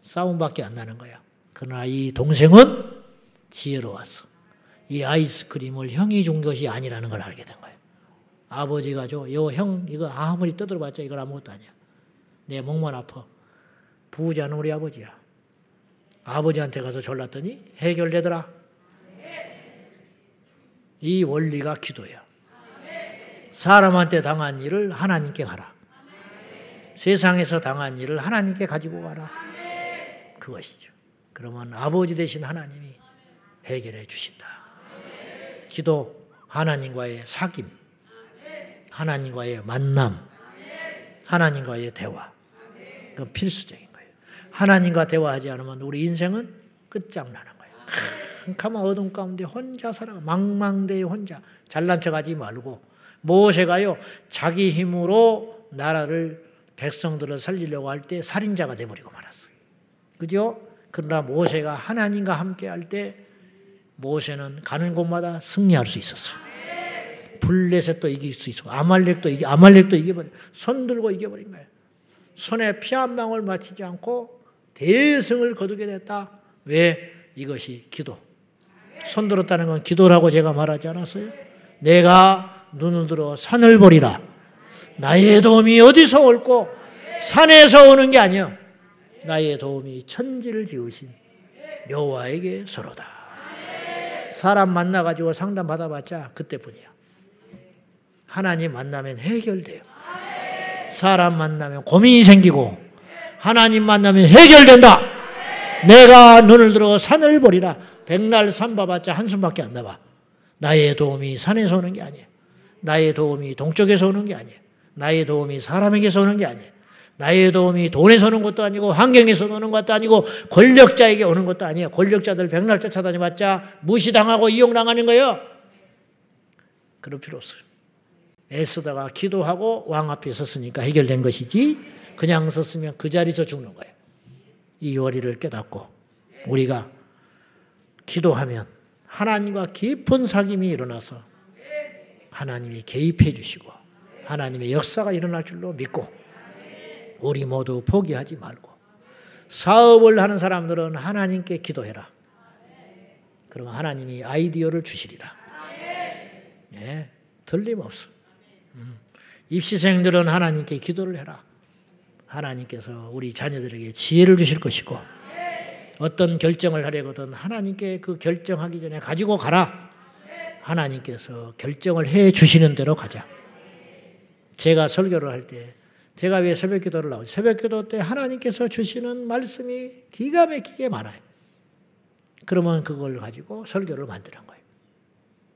싸움밖에 안 나는 거야. 그러나 이 동생은 지혜로웠어. 이 아이스크림을 형이 준 것이 아니라는 걸 알게 된 거예요. 아버지가 줘. 요 형, 이거 아무리 떠들어봤자 이건 아무것도 아니야. 내 목만 아파. 부자는 우리 아버지야. 아버지한테 가서 졸랐더니 해결되더라. 이 원리가 기도야. 사람한테 당한 일을 하나님께 가라. 세상에서 당한 일을 하나님께 가지고 가라. 그것이죠. 그러면 아버지 되신 하나님이 해결해 주신다. 기도, 하나님과의 사귐, 하나님과의 만남, 하나님과의 대화. 그 필수적인 거예요. 하나님과 대화하지 않으면 우리 인생은 끝장나는 거예요. 캄캄한 어둠 가운데 혼자 살아 망망대해 혼자 잘난 척하지 말고 모세가요 자기 힘으로 나라를 백성들을 살리려고 할 때 살인자가 돼버리고 말았어요. 그죠? 그러나 모세가 하나님과 함께 할 때 모세는 가는 곳마다 승리할 수 있었어요. 블레셋도 이길 수 있고 아말렉도 이기 아말렉도 이겨버려 손 들고 이겨버린 거예요. 손에 피 한 방울 맞히지 않고 대승을 거두게 됐다. 왜? 이것이 기도. 손 들었다는 건 기도라고 제가 말하지 않았어요? 내가 눈을 들어 산을 보리라. 나의 도움이 어디서 올고 산에서 오는 게 아니야. 나의 도움이 천지를 지으신 여호와에게 서로다. 사람 만나 가지고 상담 받아봤자 그때뿐이야. 하나님 만나면 해결돼요. 사람 만나면 고민이 생기고 하나님 만나면 해결된다. 내가 눈을 들어 산을 보리라. 백날 산 봐봤자 한숨밖에 안 나와. 나의 도움이 산에서 오는 게 아니야. 나의 도움이 동쪽에서 오는 게 아니야. 나의 도움이 사람에게서 오는 게 아니야. 나의 도움이 돈에서 오는 것도 아니고 환경에서 오는 것도 아니고 권력자에게 오는 것도 아니야. 권력자들 백날 쫓아다니봤자 무시당하고 이용당하는 거예요. 그럴 필요 없어요. 애쓰다가 기도하고 왕 앞에 섰으니까 해결된 것이지 그냥 섰으면 그 자리에서 죽는 거예요. 이 원리를 깨닫고 우리가 기도하면 하나님과 깊은 사귐이 일어나서 하나님이 개입해 주시고 하나님의 역사가 일어날 줄로 믿고 우리 모두 포기하지 말고 사업을 하는 사람들은 하나님께 기도해라. 그러면 하나님이 아이디어를 주시리라. 네, 틀림없어. 음. 입시생들은 하나님께 기도를 해라. 하나님께서 우리 자녀들에게 지혜를 주실 것이고 어떤 결정을 하려거든 하나님께 그 결정하기 전에 가지고 가라. 하나님께서 결정을 해 주시는 대로 가자. 제가 설교를 할 때, 제가 왜 새벽 기도를 나오죠? 새벽 기도 때 하나님께서 주시는 말씀이 기가 막히게 많아요. 그러면 그걸 가지고 설교를 만드는 거예요.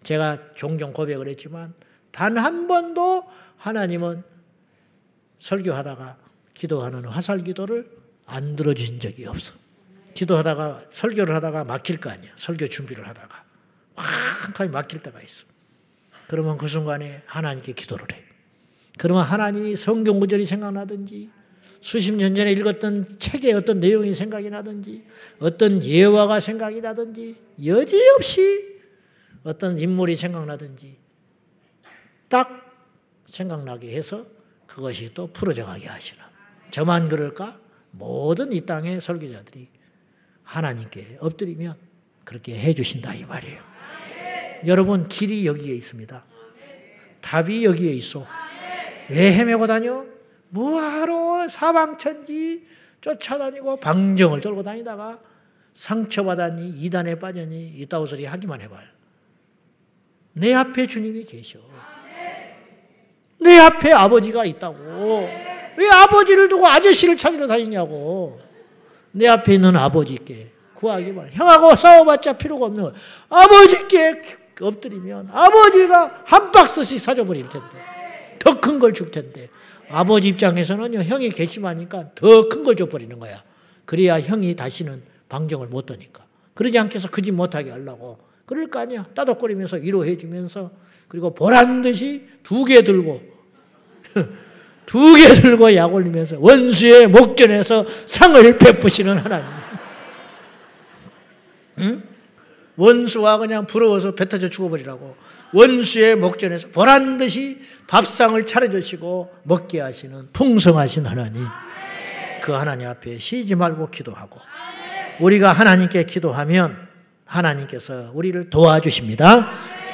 제가 종종 고백을 했지만, 단 한 번도 하나님은 설교하다가 기도하는 화살 기도를 안 들어주신 적이 없어. 기도하다가 설교를 하다가 막힐 거 아니야. 설교 준비를 하다가 막 캄캄히 막힐 때가 있어. 그러면 그 순간에 하나님께 기도를 해. 그러면 하나님이 성경 구절이 생각나든지 수십 년 전에 읽었던 책의 어떤 내용이 생각이 나든지 어떤 예화가 생각이 나든지 여지없이 어떤 인물이 생각나든지 딱 생각나게 해서 그것이 또 풀어져 가게 하시는. 저만 그럴까? 모든 이 땅의 설교자들이 하나님께 엎드리면 그렇게 해 주신다 이 말이에요. 여러분 길이 여기에 있습니다. 답이 여기에 있어. 왜 헤매고 다녀? 뭐하러 사방천지 쫓아다니고 방정을 들고 다니다가 상처받았니 이단에 빠졌니 이따구 소리 하기만 해봐요. 내 앞에 주님이 계셔. 내 앞에 아버지가 있다고. 왜 아버지를 두고 아저씨를 찾으러 다니냐고. 내 앞에 있는 아버지께 구하기만. 형하고 싸워봤자 필요가 없는 거야. 아버지께 엎드리면 아버지가 한 박스씩 사줘버릴 텐데. 더 큰 걸 줄 텐데. 아버지 입장에서는요, 형이 괘씸하니까 더 큰 걸 줘버리는 거야. 그래야 형이 다시는 방정을 못 떠니까. 그러지 않겠어. 그집 못하게 하려고. 그럴 거 아니야. 따덕거리면서 위로해주면서 그리고 보란 듯이 두 개 들고 [LAUGHS] 두 개 들고 약 올리면서 원수의 목전에서 상을 베푸시는 하나님. 응? 원수와 그냥 부러워서 뱉어져 죽어버리라고. 원수의 목전에서 보란 듯이 밥상을 차려주시고 먹게 하시는 풍성하신 하나님. 그 하나님 앞에 쉬지 말고 기도하고 우리가 하나님께 기도하면 하나님께서 우리를 도와주십니다.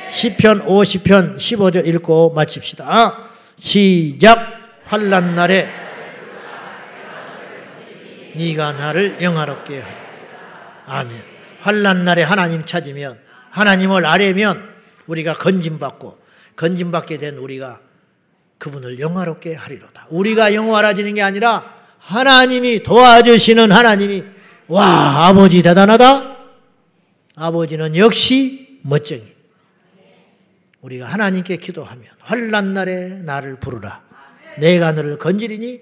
시편 50편 15절 읽고 마칩시다. 시작. 환란 날에 네가 나를 영화롭게 하라. 아멘. 환란 날에 하나님 찾으면 하나님을 아뢰면 우리가 건진 받고 건진 받게 된 우리가 그분을 영화롭게 하리로다. 우리가 영화라지는 게 아니라 하나님이 도와주시는 하나님이 와 아버지 대단하다. 아버지는 역시 멋쟁이. 우리가 하나님께 기도하면 환란 날에 나를 부르라. 내가 너를 건지리니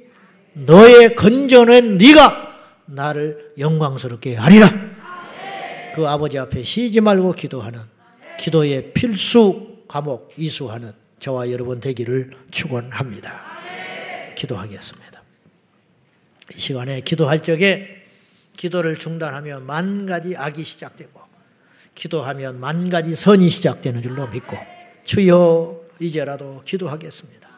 너의 건져낸 네가 나를 영광스럽게 하리라. 그 아버지 앞에 쉬지 말고 기도하는 기도의 필수 과목 이수하는 저와 여러분 되기를 축원합니다. 기도하겠습니다. 이 시간에 기도할 적에 기도를 중단하면 만 가지 악이 시작되고 기도하면 만 가지 선이 시작되는 줄로 믿고 주여 이제라도 기도하겠습니다.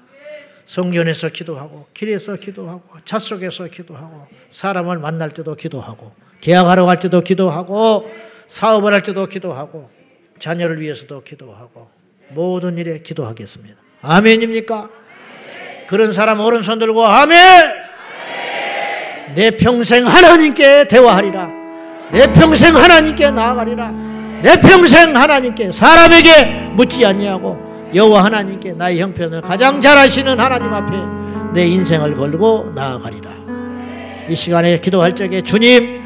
성전에서 기도하고 길에서 기도하고 차 속에서 기도하고 사람을 만날 때도 기도하고 계약하러 갈 때도 기도하고 사업을 할 때도 기도하고 자녀를 위해서도 기도하고 모든 일에 기도하겠습니다. 아멘입니까? 그런 사람 오른손 들고 아멘! 내 평생 하나님께 대화하리라. 내 평생 하나님께 나아가리라. 내 평생 하나님께 사람에게 묻지 아니하고 여호와 하나님께 나의 형편을 가장 잘 아시는 하나님 앞에 내 인생을 걸고 나아가리라. 이 시간에 기도할 적에 주님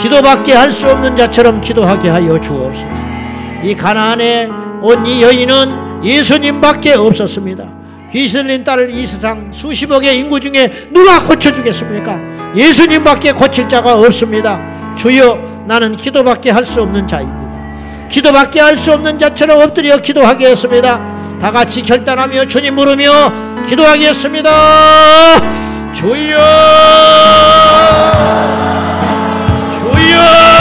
기도밖에 할 수 없는 자처럼 기도하게 하여 주옵소서. 이 가나안에 온 이 여인은 예수님밖에 없었습니다. 귀신 들린 딸을 이 세상 수십억의 인구 중에 누가 고쳐주겠습니까? 예수님밖에 고칠 자가 없습니다. 주여 나는 기도밖에 할 수 없는 자입니다. 기도밖에 할 수 없는 자처럼 엎드려 기도하겠습니다. 다 같이 결단하며 주님 부르며 기도하겠습니다. 주여! 주여!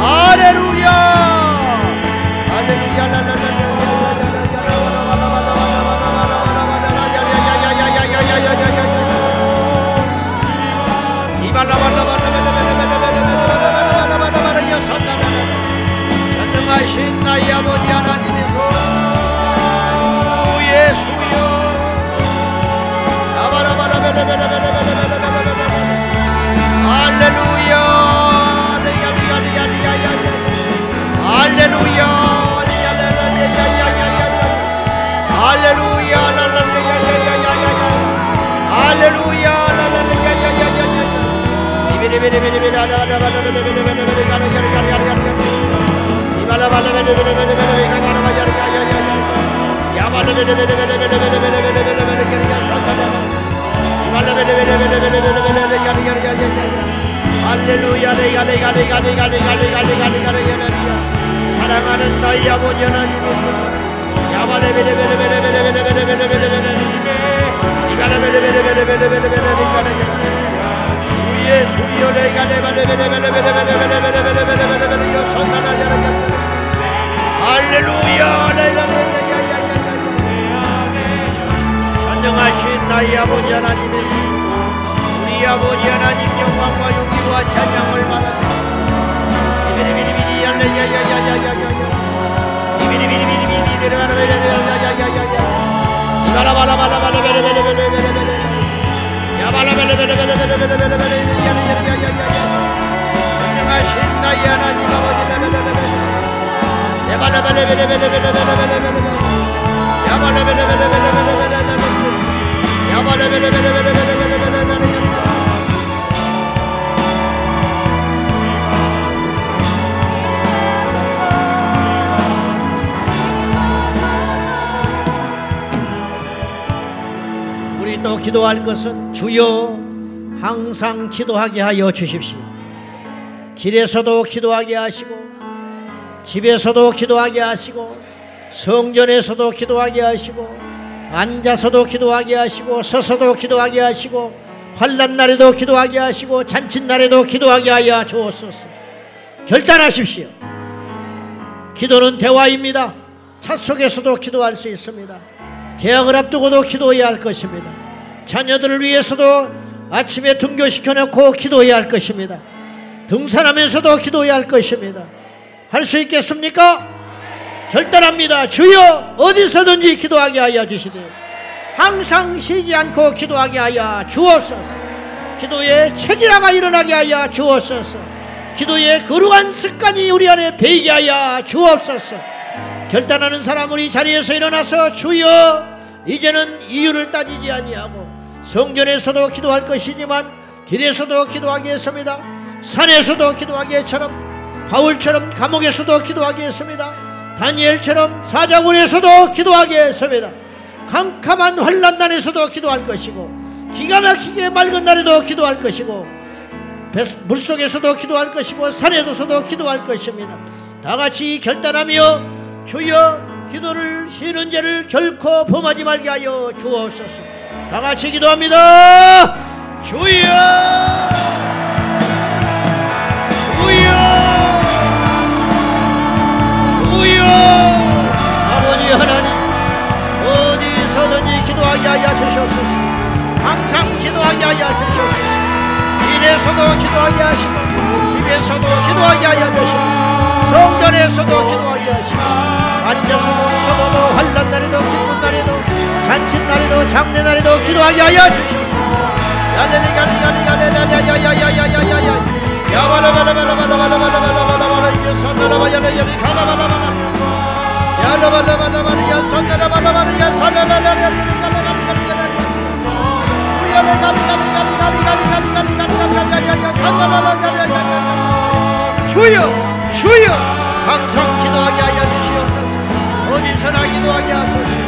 Hallelujah. 할렐루야 사랑하는 나의 아버지 하나님 있어 주 의 수여 할렐루야 전능하신 나의 아버지 하나님의 수 우리 아버지 하나님 영광과 용기와 찬양을 받았다 이비리비리비리 야야야야야야야 이비리비리비리비리 야야야야야야야 이바라바라바라바라베레베레베레베레베레 야바라베레베레베레베레베레베레 야야야야야야 전능하신 나의 하나님 아버지 레베레베레 야바라베레베레베레베레베레베레 야바라베레베레베레베레베레 야바라 우리 또 기도할 것은 주여 항상 기도하게 하여 주십시오. 길에서도 기도하게 하시고 집에서도 기도하게 하시고 성전에서도 기도하게 하시고 앉아서도 기도하게 하시고 서서도 기도하게 하시고 환란 날에도 기도하게 하시고 잔칫 날에도 기도하게 하여 주옵소서. 결단하십시오. 기도는 대화입니다. 차 속에서도 기도할 수 있습니다. 계약을 앞두고도 기도해야 할 것입니다. 자녀들을 위해서도 아침에 등교시켜 놓고 기도해야 할 것입니다. 등산하면서도 기도해야 할 것입니다. 할 수 있겠습니까? 결단합니다. 주여 어디서든지 기도하게 하여 주시되 항상 쉬지 않고 기도하게 하여 주옵소서. 기도에 체질화가 일어나게 하여 주옵소서. 기도에 거룩한 습관이 우리 안에 배이게 하여 주옵소서. 결단하는 사람 우리 자리에서 일어나서 주여 이제는 이유를 따지지 아니하고 성전에서도 기도할 것이지만 길에서도 기도하게 했습니다. 산에서도 기도하게 했처럼 바울처럼 감옥에서도 기도하게 했습니다. 다니엘처럼 사자굴에서도 기도하게 했습니다. 캄캄한 환란난에서도 기도할 것이고 기가 막히게 맑은 날에도 기도할 것이고 물속에서도 기도할 것이고 산에서도 기도할 것입니다. 다 같이 결단하며 주여 기도를 쉬는 죄를 결코 범하지 말게 하여 주옵소서. 다 같이 기도합니다. 주여 기도하게 하여 주시옵소서. 항상 기도하게 하여 주시옵소서. 길에서도 기도하게 하시고 집에서도 기도하게 하여 주시고 성전에서도 기도하게 하시고 앉아서도 서도도 환란 날에도 기쁜 날에도 잔치 날에도 장례 날에도 기도하게 하여 주여 주여 항상 기도하게 하여 주시옵소서 어디서나 기도하게 하소서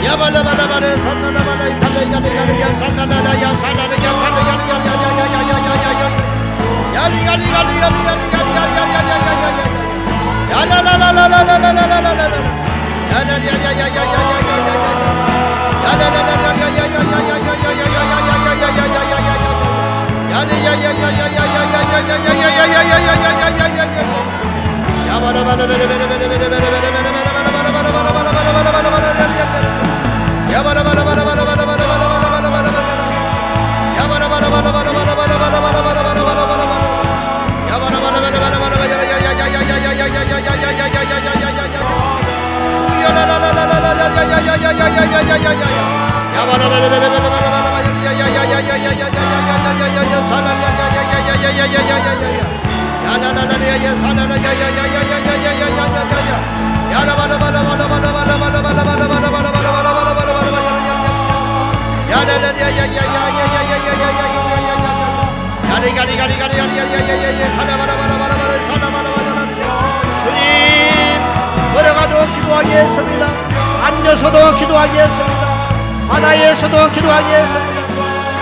Ya bala bala bala sana la bala ipale ya ya ya sana la la ya sana la ya sana ya ya ya ya ya ya ya ya ya ya li ya li ya li ya li ya li ya li ya ya ya ya ya ya ya la la la la la la la la la la la ya la ya ya ya ya ya ya ya ya ya la la la la ya ya ya ya ya ya ya ya ya ya ya ya ya ya ya ya li ya ya ya ya ya ya ya ya ya ya ya ya ya ya ya ya ya ya ya bala bala bala bala bala bala bala bala bala bala bala bala bala bala bala bala bala bala ya bana bana bana bana bana bana bana bana bana bana bana Ya bana bana bana bana bana bana bana bana bana bana bana bana bana Ya bana bana bana bana bana bana ya ya ya ya ya ya ya ya ya ya ya ya ya ya ya ya ya Ya la la la la la la la ya ya ya ya ya ya ya ya ya ya Ya bana bana bana bana bana bana bana ya ya ya ya ya ya ya ya ya ya ya ya sana ya ya ya ya ya ya ya ya ya ya ya Ya la la la ya ya sana ya ya ya ya ya ya ya ya ya ya ya Ya la bana bana bana bana bana bana bana bana 주님 걸어가도 기도하겠습니다 앉아서도 기도하겠습니다 바다에서도 기도하겠습니다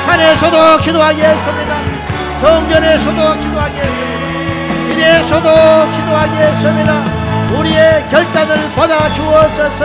산에서도 기도하겠습니다 성전에서도 기도하겠습니다 길에서도 기도하겠습니다 우리의 결단을 받아 주옵소서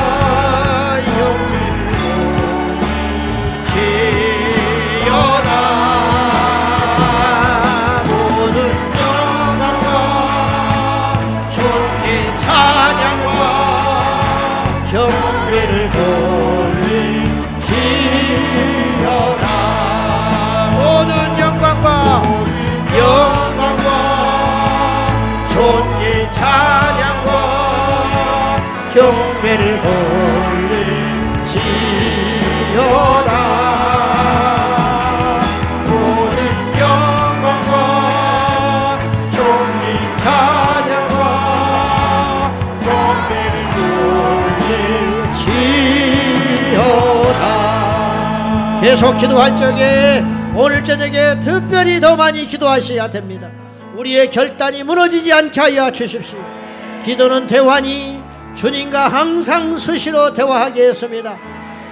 은혜를 돌리시오다. 모든 영광과 존귀 찬양과 존배를 돌리시오다. 계속 기도할 적에 오늘 저녁에 특별히 더 많이 기도하셔야 됩니다. 우리의 결단이 무너지지 않게 하여 주십시오. 기도는 대환이 주님과 항상 수시로 대화하게 했습니다.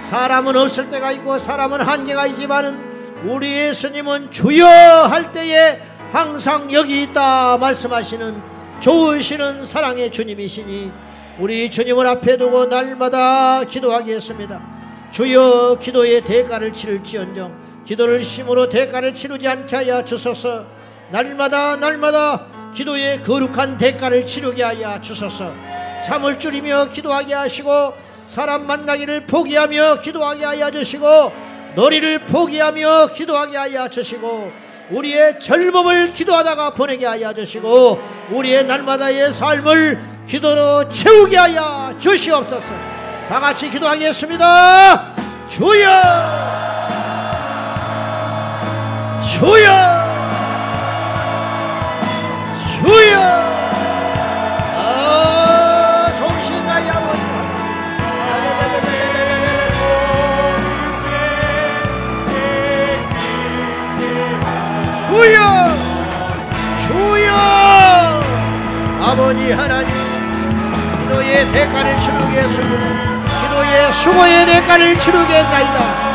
사람은 없을 때가 있고 사람은 한계가 있지만은 우리 예수님은 주여 할 때에 항상 여기 있다 말씀하시는 좋으시는 사랑의 주님이시니 우리 주님을 앞에 두고 날마다 기도하겠습니다. 주여 기도의 대가를 치를지언정 기도를 힘으로 대가를 치르지 않게 하여 주소서 날마다 날마다 기도의 거룩한 대가를 치르게 하여 주소서 잠을 줄이며 기도하게 하시고 사람 만나기를 포기하며 기도하게 하여 주시고 놀이를 포기하며 기도하게 하여 주시고 우리의 젊음을 기도하다가 보내게 하여 주시고 우리의 날마다의 삶을 기도로 채우게 하여 주시옵소서. 다 같이 기도하겠습니다. 주여! 주여! 주여! 아버지 하나님 기도의 대가를 치르게 했습니다 기도의 수고의 대가를 치르게 했나이다.